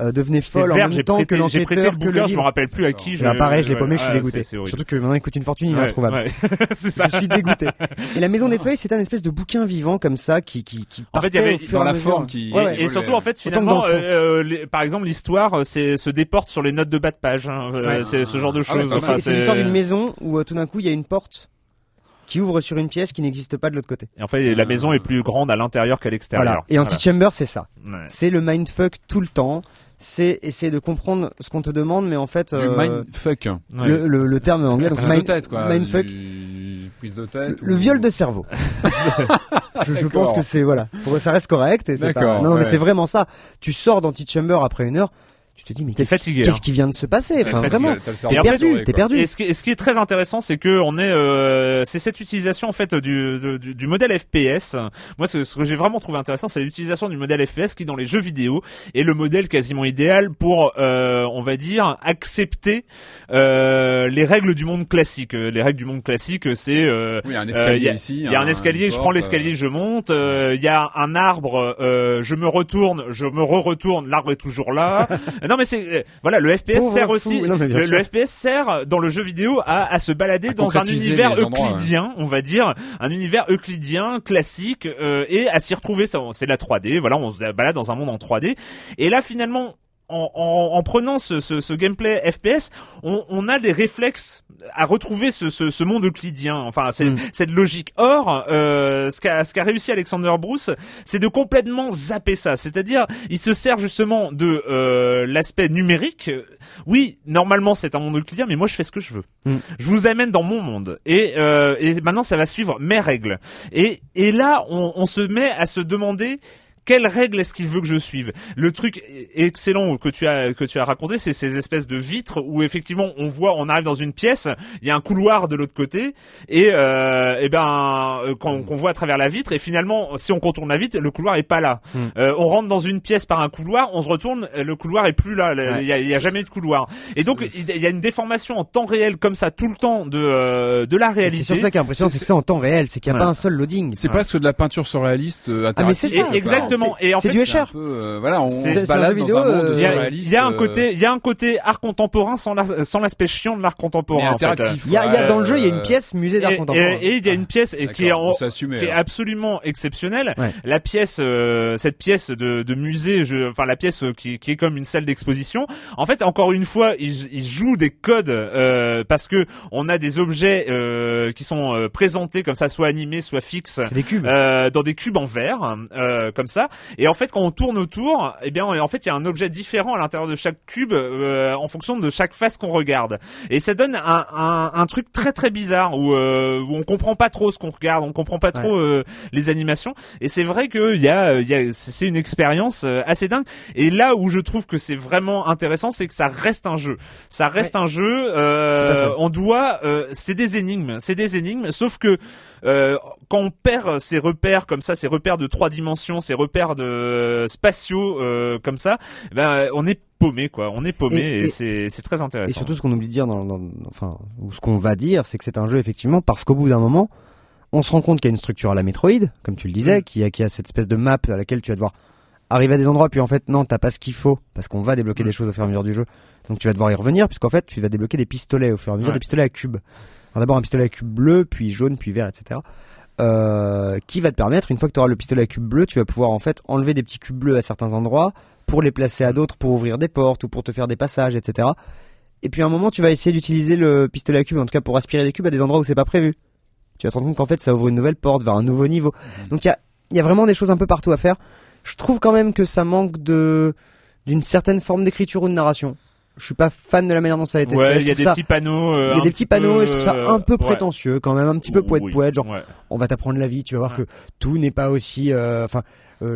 euh, devenait folle en vert, même j'ai temps prêté, que j'ai prêté l'enquêteur le que le bouquin, je me livre. rappelle plus à qui. Bah, pareil, je l'ai ouais, paumé, je suis ah, dégoûté. Surtout que maintenant il coûte une fortune, il est Ouais, introuvable. ouais. ça. Je suis dégoûté. Et la Maison des Feuilles, c'est un espèce de bouquin vivant comme ça qui qui qui En fait, il y partait avait- au fur dans la forme qui- Ouais, ouais. Et surtout, en fait, finalement, euh, euh, les- par exemple, l'histoire euh, c'est se déporte sur les notes de bas de page. hein. Ouais. C'est ce genre de Ah choses. Enfin, C'est l'histoire d'une maison où tout d'un coup il y a une porte qui ouvre sur une pièce qui n'existe pas de l'autre côté. Et en fait, la maison est plus grande à l'intérieur qu'à l'extérieur. Voilà. Et Antichamber, c'est ça. Voilà. Ouais. C'est le mindfuck tout le temps. C'est essayer de comprendre ce qu'on te demande, mais en fait, Du euh, mindfuck. Ouais. le, le, le terme anglais, donc Prise de mind- tête, quoi. mindfuck, Du- Prise de tête. le ou- viol de cerveau. je, je pense que c'est voilà, ça reste correct. Et c'est pas- D'accord, Non, mais ouais. c'est vraiment ça. Tu sors d'Antichamber après une heure, tu te dis mais T'es qu'est-ce fatigué. qu'est-ce hein. qui vient de se passer Enfin T'as- vraiment, t'es perdu, t'es perdu. Et ce qui, ce qui est très intéressant, c'est que on est, euh, c'est cette utilisation en fait du, du, du modèle FPS. Moi, ce, ce que j'ai vraiment trouvé intéressant, c'est l'utilisation du modèle FPS qui, dans les jeux vidéo, est le modèle quasiment idéal pour, euh, on va dire, accepter euh, les règles du monde classique. Euh, Les règles du monde classique, c'est euh, Oui, un euh, escalier y a- ici. Il y a un escalier, je prends euh, l'escalier, je monte. euh, Il y a un arbre, euh, je me retourne, je me re-retourne, l'arbre est toujours là. non mais c'est euh, voilà, le FPS Pauvre sert fou. aussi. Non, mais bien le, sûr. le FPS sert dans le jeu vidéo à, à se balader dans un concrétiser univers les endroits, euclidien, on va dire, un univers euclidien classique euh, et à s'y retrouver. Ça, c'est la 3D. Voilà, on se balade dans un monde en 3D. Et là finalement. En, en, en prenant ce, ce, ce gameplay FPS, on, on a des réflexes à retrouver ce, ce, ce monde euclidien. Enfin, c'est Mm. cette logique. Or, euh, ce qu'a ce qu'a réussi Alexander Bruce, c'est de complètement zapper ça. C'est-à-dire, il se sert justement de euh, l'aspect numérique. Oui, normalement c'est un monde euclidien, mais moi je fais ce que je veux. Mm. Je vous amène dans mon monde. Et, euh, et maintenant ça va suivre mes règles. Et, et là, on, on se met à se demander quelles règles est-ce qu'il veut que je suive? Le truc excellent que tu as que tu as raconté, c'est ces espèces de vitres où effectivement on voit, on arrive dans une pièce, il y a un couloir de l'autre côté, et euh, et ben euh, quand qu'on voit à travers la vitre, et finalement si on contourne la vitre, le couloir est pas là. Mm. Euh, on rentre dans une pièce par un couloir, on se retourne, le couloir est plus là, il y a, il y a jamais eu de couloir. Et donc il y a une déformation en temps réel comme ça tout le temps de euh, de la réalité. C'est sur ça qui est impressionnant, c'est que c'est en temps réel, c'est qu'il n'y a pas un seul loading. C'est presque de la peinture surréaliste euh, Ah, mais c'est ça. Et- exactement. Exactement. Et en c'est fait, du C'est peu, euh, voilà, on C'est- se balade dans un monde euh, il y a, surréaliste. il y a un euh, côté, il y a un côté art contemporain sans la- sans l'aspect chiant de l'art mais contemporain. en fait. Il y a, il y a dans le jeu, il y a Euh, une pièce musée d'art contemporain. et- il y a une pièce qui est, en- qui est alors. absolument exceptionnelle. Ouais. La pièce, euh, cette pièce de, de musée, je, enfin la pièce euh, qui, qui est comme une salle d'exposition. En fait, encore une fois, ils, ils jouent des codes euh, parce que on a des objets euh, qui sont euh, présentés comme ça, soit animés, soit fixes. C'est des cubes. euh, dans des cubes en verre, euh, comme ça. Et en fait, quand on tourne autour, eh bien, en fait, il y a un objet différent à l'intérieur de chaque cube euh, en fonction de chaque face qu'on regarde. Et ça donne un, un, un truc très très bizarre où, euh, où on comprend pas trop ce qu'on regarde, on comprend pas trop euh, les animations. Et c'est vrai que y a, y a, c'est une expérience euh, assez dingue. Et là où je trouve que c'est vraiment intéressant, c'est que ça reste un jeu. Ça reste un jeu. euh, on doit, euh, c'est des énigmes, c'est des énigmes. Sauf que euh, quand on perd ses repères comme ça, ses repères de trois dimensions, ses repères de spatiaux euh, comme ça, eh ben on est paumé quoi. On est paumé Et- et, et- c'est très intéressant. Et surtout, ce qu'on oublie de dire, dans, dans- enfin, ou ce qu'on va dire, c'est que c'est un jeu effectivement parce qu'au bout d'un moment, on se rend compte qu'il y a une structure à la Metroid, comme tu le disais, Mm. qui a, qui a cette espèce de map à laquelle tu vas devoir arriver à des endroits, puis en fait, non, t'as pas ce qu'il faut, parce qu'on va débloquer Mm. des choses au fur et à mesure du jeu. Donc tu vas devoir y revenir, puisqu'en fait, tu vas débloquer des pistolets au fur et à mesure, Ouais. des pistolets à cubes. Alors d'abord un pistolet à cube bleu, puis jaune, puis vert, etc. Euh, qui va te permettre, une fois que tu auras le pistolet à cube bleu, tu vas pouvoir en fait enlever des petits cubes bleus à certains endroits pour les placer à d'autres, pour ouvrir des portes ou pour te faire des passages, etc. Et puis à un moment, tu vas essayer d'utiliser le pistolet à cube, en tout cas pour aspirer des cubes à des endroits où c'est pas prévu. Tu vas te rendre compte qu'en fait, ça ouvre une nouvelle porte vers un nouveau niveau. Donc il y a, il y a vraiment des choses un peu partout à faire. Je trouve quand même que ça manque de d'une certaine forme d'écriture ou de narration. Je suis pas fan de la manière dont ça a été ouais, fait. Il y a des ça- petits panneaux. euh, il y a des petit petits panneaux et je trouve ça un peu euh, ouais. prétentieux quand même, un petit peu poète Oui, poète, genre ouais. on va t'apprendre la vie, tu vas voir que tout n'est pas aussi euh, enfin euh,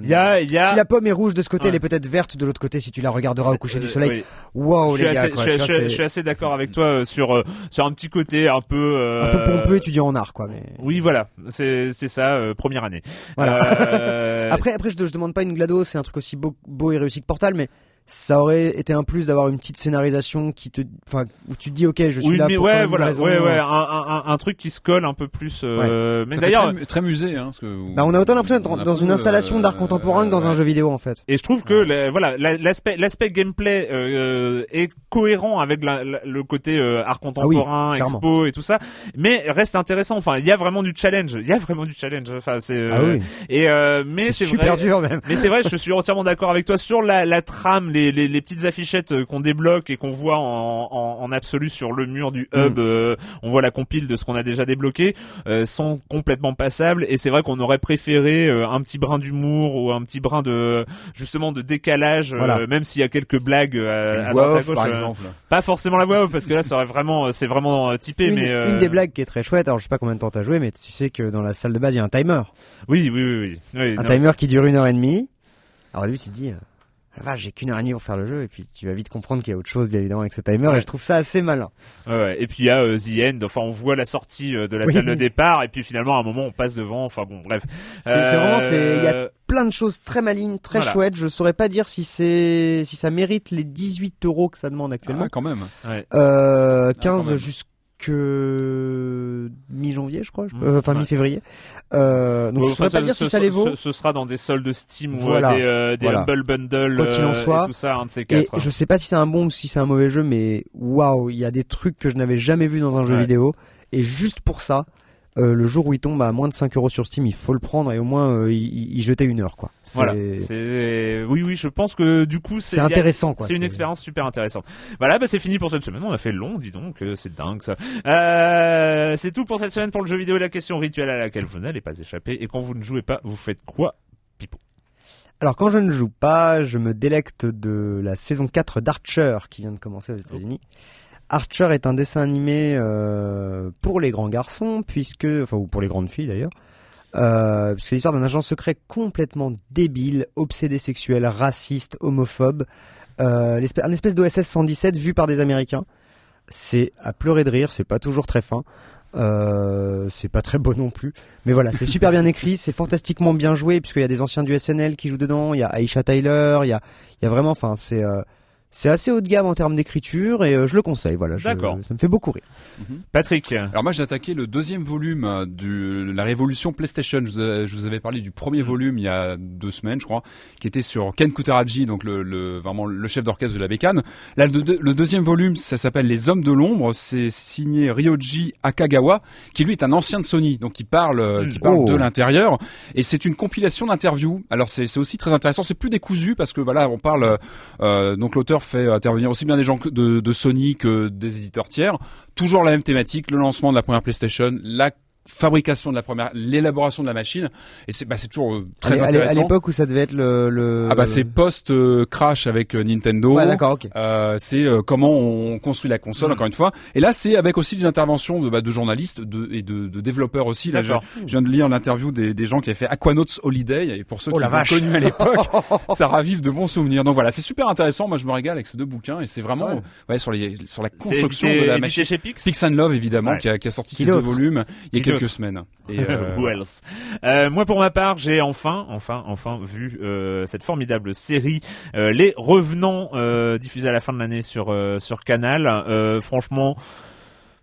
le y a, y a. si la pomme est rouge de ce côté, elle est peut-être verte de l'autre côté si tu la regarderas au coucher du soleil. Waouh suis les gars, assez, quoi, je, suis- assez d'accord avec toi sur sur un petit côté un peu. euh, un peu pompeux étudiant en art quoi. Mais Oui, voilà, c'est c'est ça, première année. Voilà. Après après je, je demande pas une Glado, c'est un truc aussi beau, beau et réussi que Portal, mais ça aurait été un plus d'avoir une petite scénarisation qui te, enfin où tu te dis ok je suis oui, là mais pour ouais, voilà, raison. ouais, ouais, un, un, un- un truc qui se colle un peu plus. euh, Mais Ça fait d'ailleurs, très, très musée, hein, parce que Bah on a autant l'impression d'être dans une installation d'art euh, contemporain que dans un ouais. jeu vidéo en fait. Et je trouve que la- voilà la- l'aspect l'aspect gameplay euh, est cohérent avec la- la- le côté euh, art contemporain, Ah oui, clairement. expo et tout ça, mais reste intéressant. Enfin, il y a vraiment du challenge. Il y a vraiment du challenge. Enfin, c'est euh, Ah oui. et euh, mais C'est c'est super vrai. dur même. Mais c'est vrai, je suis entièrement d'accord avec toi sur la, la trame, les, les, les petites affichettes euh, qu'on débloque et qu'on voit en, en, en absolu sur le mur du Mm. hub. euh, on voit la compile de ce qu'on a déjà débloqué, euh, sont complètement passables. Et c'est vrai qu'on aurait préféré un petit brin d'humour ou un petit brin de justement de décalage, Voilà. même s'il y a quelques blagues à, à off, gauche. par exemple. pas forcément la voix off parce que là, ça aurait vraiment, c'est vraiment typé. Une, mais euh, une des blagues qui est très chouette, alors je sais pas combien de temps t'as joué, mais tu sais que dans la salle de base il y a un timer. Oui, oui, oui, oui. Oui, Un non. timer qui dure une heure et demie. Alors au début tu te dis, la vache, j'ai qu'une heure et demie pour faire le jeu, et puis tu vas vite comprendre qu'il y a autre chose bien évidemment avec ce timer, Ouais. et je trouve ça assez malin. Ouais. Et puis il y a euh, The End, enfin on voit la sortie euh, de la Oui. salle de départ et puis finalement à un moment on passe devant, enfin bon bref. C'est vraiment, c'est, il y a Euh, plein de choses très malines, très Voilà. chouettes. Je saurais pas dire si c'est, si ça mérite les 18 euros que ça demande actuellement. Ah, quand même. ouais. Euh, quand 15 même. Jusque mi-janvier, je crois, Mmh, euh, enfin mi-février. Euh, donc Bon, je saurais enfin, pas dire ce, si ça les vaut. Ce, ce sera dans des soldes Steam Voilà. ou des, euh, des Voilà. Humble Bundle Quoi qu'il en euh, soit. et tout ça, un de ces Et quatre. je sais pas si c'est un bon ou si c'est un mauvais jeu, mais waouh, il y a des trucs que je n'avais jamais vu dans un jeu vidéo. Et juste pour ça, euh, le jour où il tombe à moins de 5 euros sur Steam, il faut le prendre et au moins euh, y, jeter une heure, quoi. Voilà. C'est oui oui, je pense que du coup c'est a- intéressant, quoi. C'est une expérience super intéressante. Voilà, bah c'est fini pour cette semaine. On a fait long, dis donc, euh, c'est dingue ça. Euh, c'est tout pour cette semaine pour le jeu vidéo et la question rituelle à laquelle vous n'allez pas échapper. Et quand vous ne jouez pas, vous faites quoi Alors quand je ne joue pas, je me délecte de la saison 4 d'Archer qui vient de commencer aux États-Unis. Archer est un dessin animé euh, pour les grands garçons, puisque, enfin ou pour les grandes filles d'ailleurs. Euh, c'est l'histoire d'un agent secret complètement débile, obsédé sexuel, raciste, homophobe. Euh, un espèce d'OSS 117 vu par des Américains. C'est à pleurer de rire, c'est pas toujours très fin. Euh, c'est pas très beau non plus. Mais voilà, c'est super bien écrit, c'est fantastiquement bien joué, puisqu'il y a des anciens du SNL qui jouent dedans, il y a Aisha Tyler, il y a, il y a vraiment, enfin, c'est, euh, C'est assez haut de gamme en termes d'écriture et euh, je le conseille. Voilà, je- D'accord. ça me fait beaucoup rire. Patrick. Alors moi j'ai attaqué le deuxième volume euh, de la révolution PlayStation. Je vous, avais parlé du premier volume il y a deux semaines, je crois, qui était sur Ken Kutaragi, donc le, le- vraiment le chef d'orchestre de la bécane. Là le, deux- le deuxième volume, ça s'appelle Les Hommes de l'ombre. C'est signé Ryoji Akagawa, qui lui est un ancien de Sony, donc qui parle, euh, qui parle Oh. de l'intérieur. Et c'est une compilation d'interviews. Alors c'est c'est aussi très intéressant. C'est plus décousu parce que voilà, on parle. euh, donc l'auteur fait intervenir aussi bien des gens de, de Sony que des éditeurs tiers. Toujours la même thématique, le lancement de la première PlayStation, la fabrication de la première, l'élaboration de la machine. Et c'est bah, c'est toujours euh, très À l'é- à intéressant. l'époque où ça devait être le. le... Ah bah c'est post euh, crash avec euh, Nintendo. Ouais, d'accord, ok. Euh, c'est euh, comment on construit la Mm. console encore une fois. Et là c'est avec aussi des interventions de, bah, de journalistes de, et de, de développeurs aussi. Là je, viens de lire l'interview des, des gens qui avaient fait Aquanauts Holiday et pour ceux Oh qui l'ont connu à l'époque, ça ravive de bons souvenirs. Donc voilà, c'est super intéressant. Moi je me régale avec ces deux bouquins et c'est vraiment Ouais. ouais, sur les sur la construction de la machine. chez Pix? Pix and Love évidemment Ouais. qui, a, qui a sorti ces deux volumes il y a Qui quelques semaines. Et, euh, Who else Euh, moi, pour ma part, j'ai enfin, enfin, enfin vu euh, cette formidable série, euh, Les Revenants, diffusée à la fin de l'année sur sur Canal. Franchement.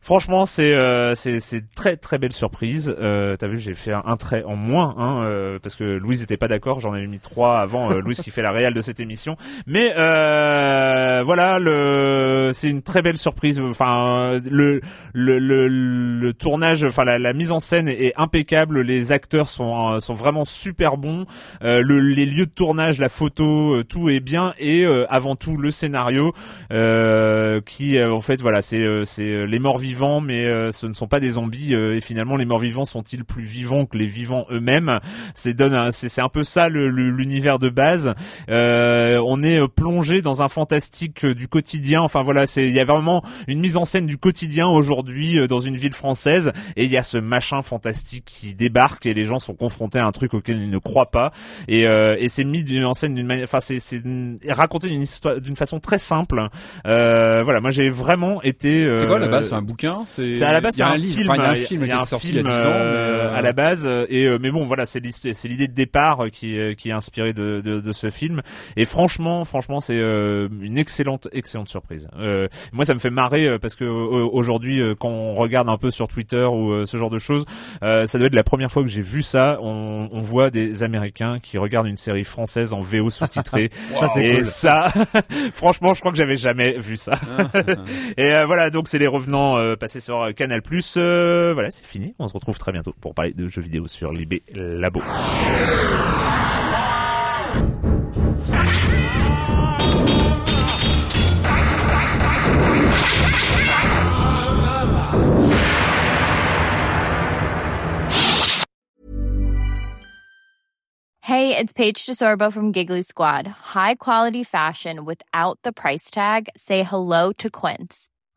Franchement, c'est euh, c'est très très belle surprise. Euh, T'as vu, j'ai fait un, trait en moins, hein, euh, parce que Louise était pas d'accord. J'en avais mis trois avant euh, Louise qui fait la réelle de cette émission. Mais euh, voilà, c'est une très belle surprise. Enfin, le le le, le tournage, enfin la, la mise en scène est impeccable. Les acteurs sont euh, sont vraiment super bons. Le, les lieux de tournage, la photo, tout est bien. Et avant tout le scénario, qui en fait voilà, c'est c'est les morts vivants, mais euh, ce ne sont pas des zombies. euh, et finalement, les morts vivants sont-ils plus vivants que les vivants eux-mêmes? C'est un- peu ça l'univers de base. Euh, on est plongé dans un fantastique du quotidien. Enfin voilà, c'est il y a vraiment une mise en scène du quotidien aujourd'hui dans une ville française et il y a ce machin fantastique qui débarque et les gens sont confrontés à un truc auquel ils ne croient pas et, et c'est mis en scène d'une manière enfin c'est raconté d'une histoire d'une façon très simple voilà moi j'ai vraiment été c'est quoi la base C'est un bouquin C'est c'est à la base c'est a un, livre. film. Enfin, il y a un il y a- film il y a qui un est sorti film, il y a 10 ans. euh, euh, à la base. Et euh, mais bon, voilà, c'est l'idée, de départ euh, qui qui est inspirée de, de de ce film. Et franchement, franchement, c'est une excellente excellente surprise. Moi, ça me fait marrer parce que aujourd'hui, quand on regarde un peu sur Twitter ou ce genre de choses, ça doit être la première fois que j'ai vu ça. On, on voit des Américains qui regardent une série française en VO sous-titrée. C'est et cool. ça, franchement, je crois que j'avais jamais vu ça. Et euh, voilà, donc c'est les revenants euh, passés sur euh, Canal+. Euh, voilà, c'est fini. On se retrouve très bientôt pour parler de jeux vidéo sur Libé Labo. Hey, it's Paige DeSorbo from Giggly Squad. High quality fashion without the price tag. Say hello to Quince.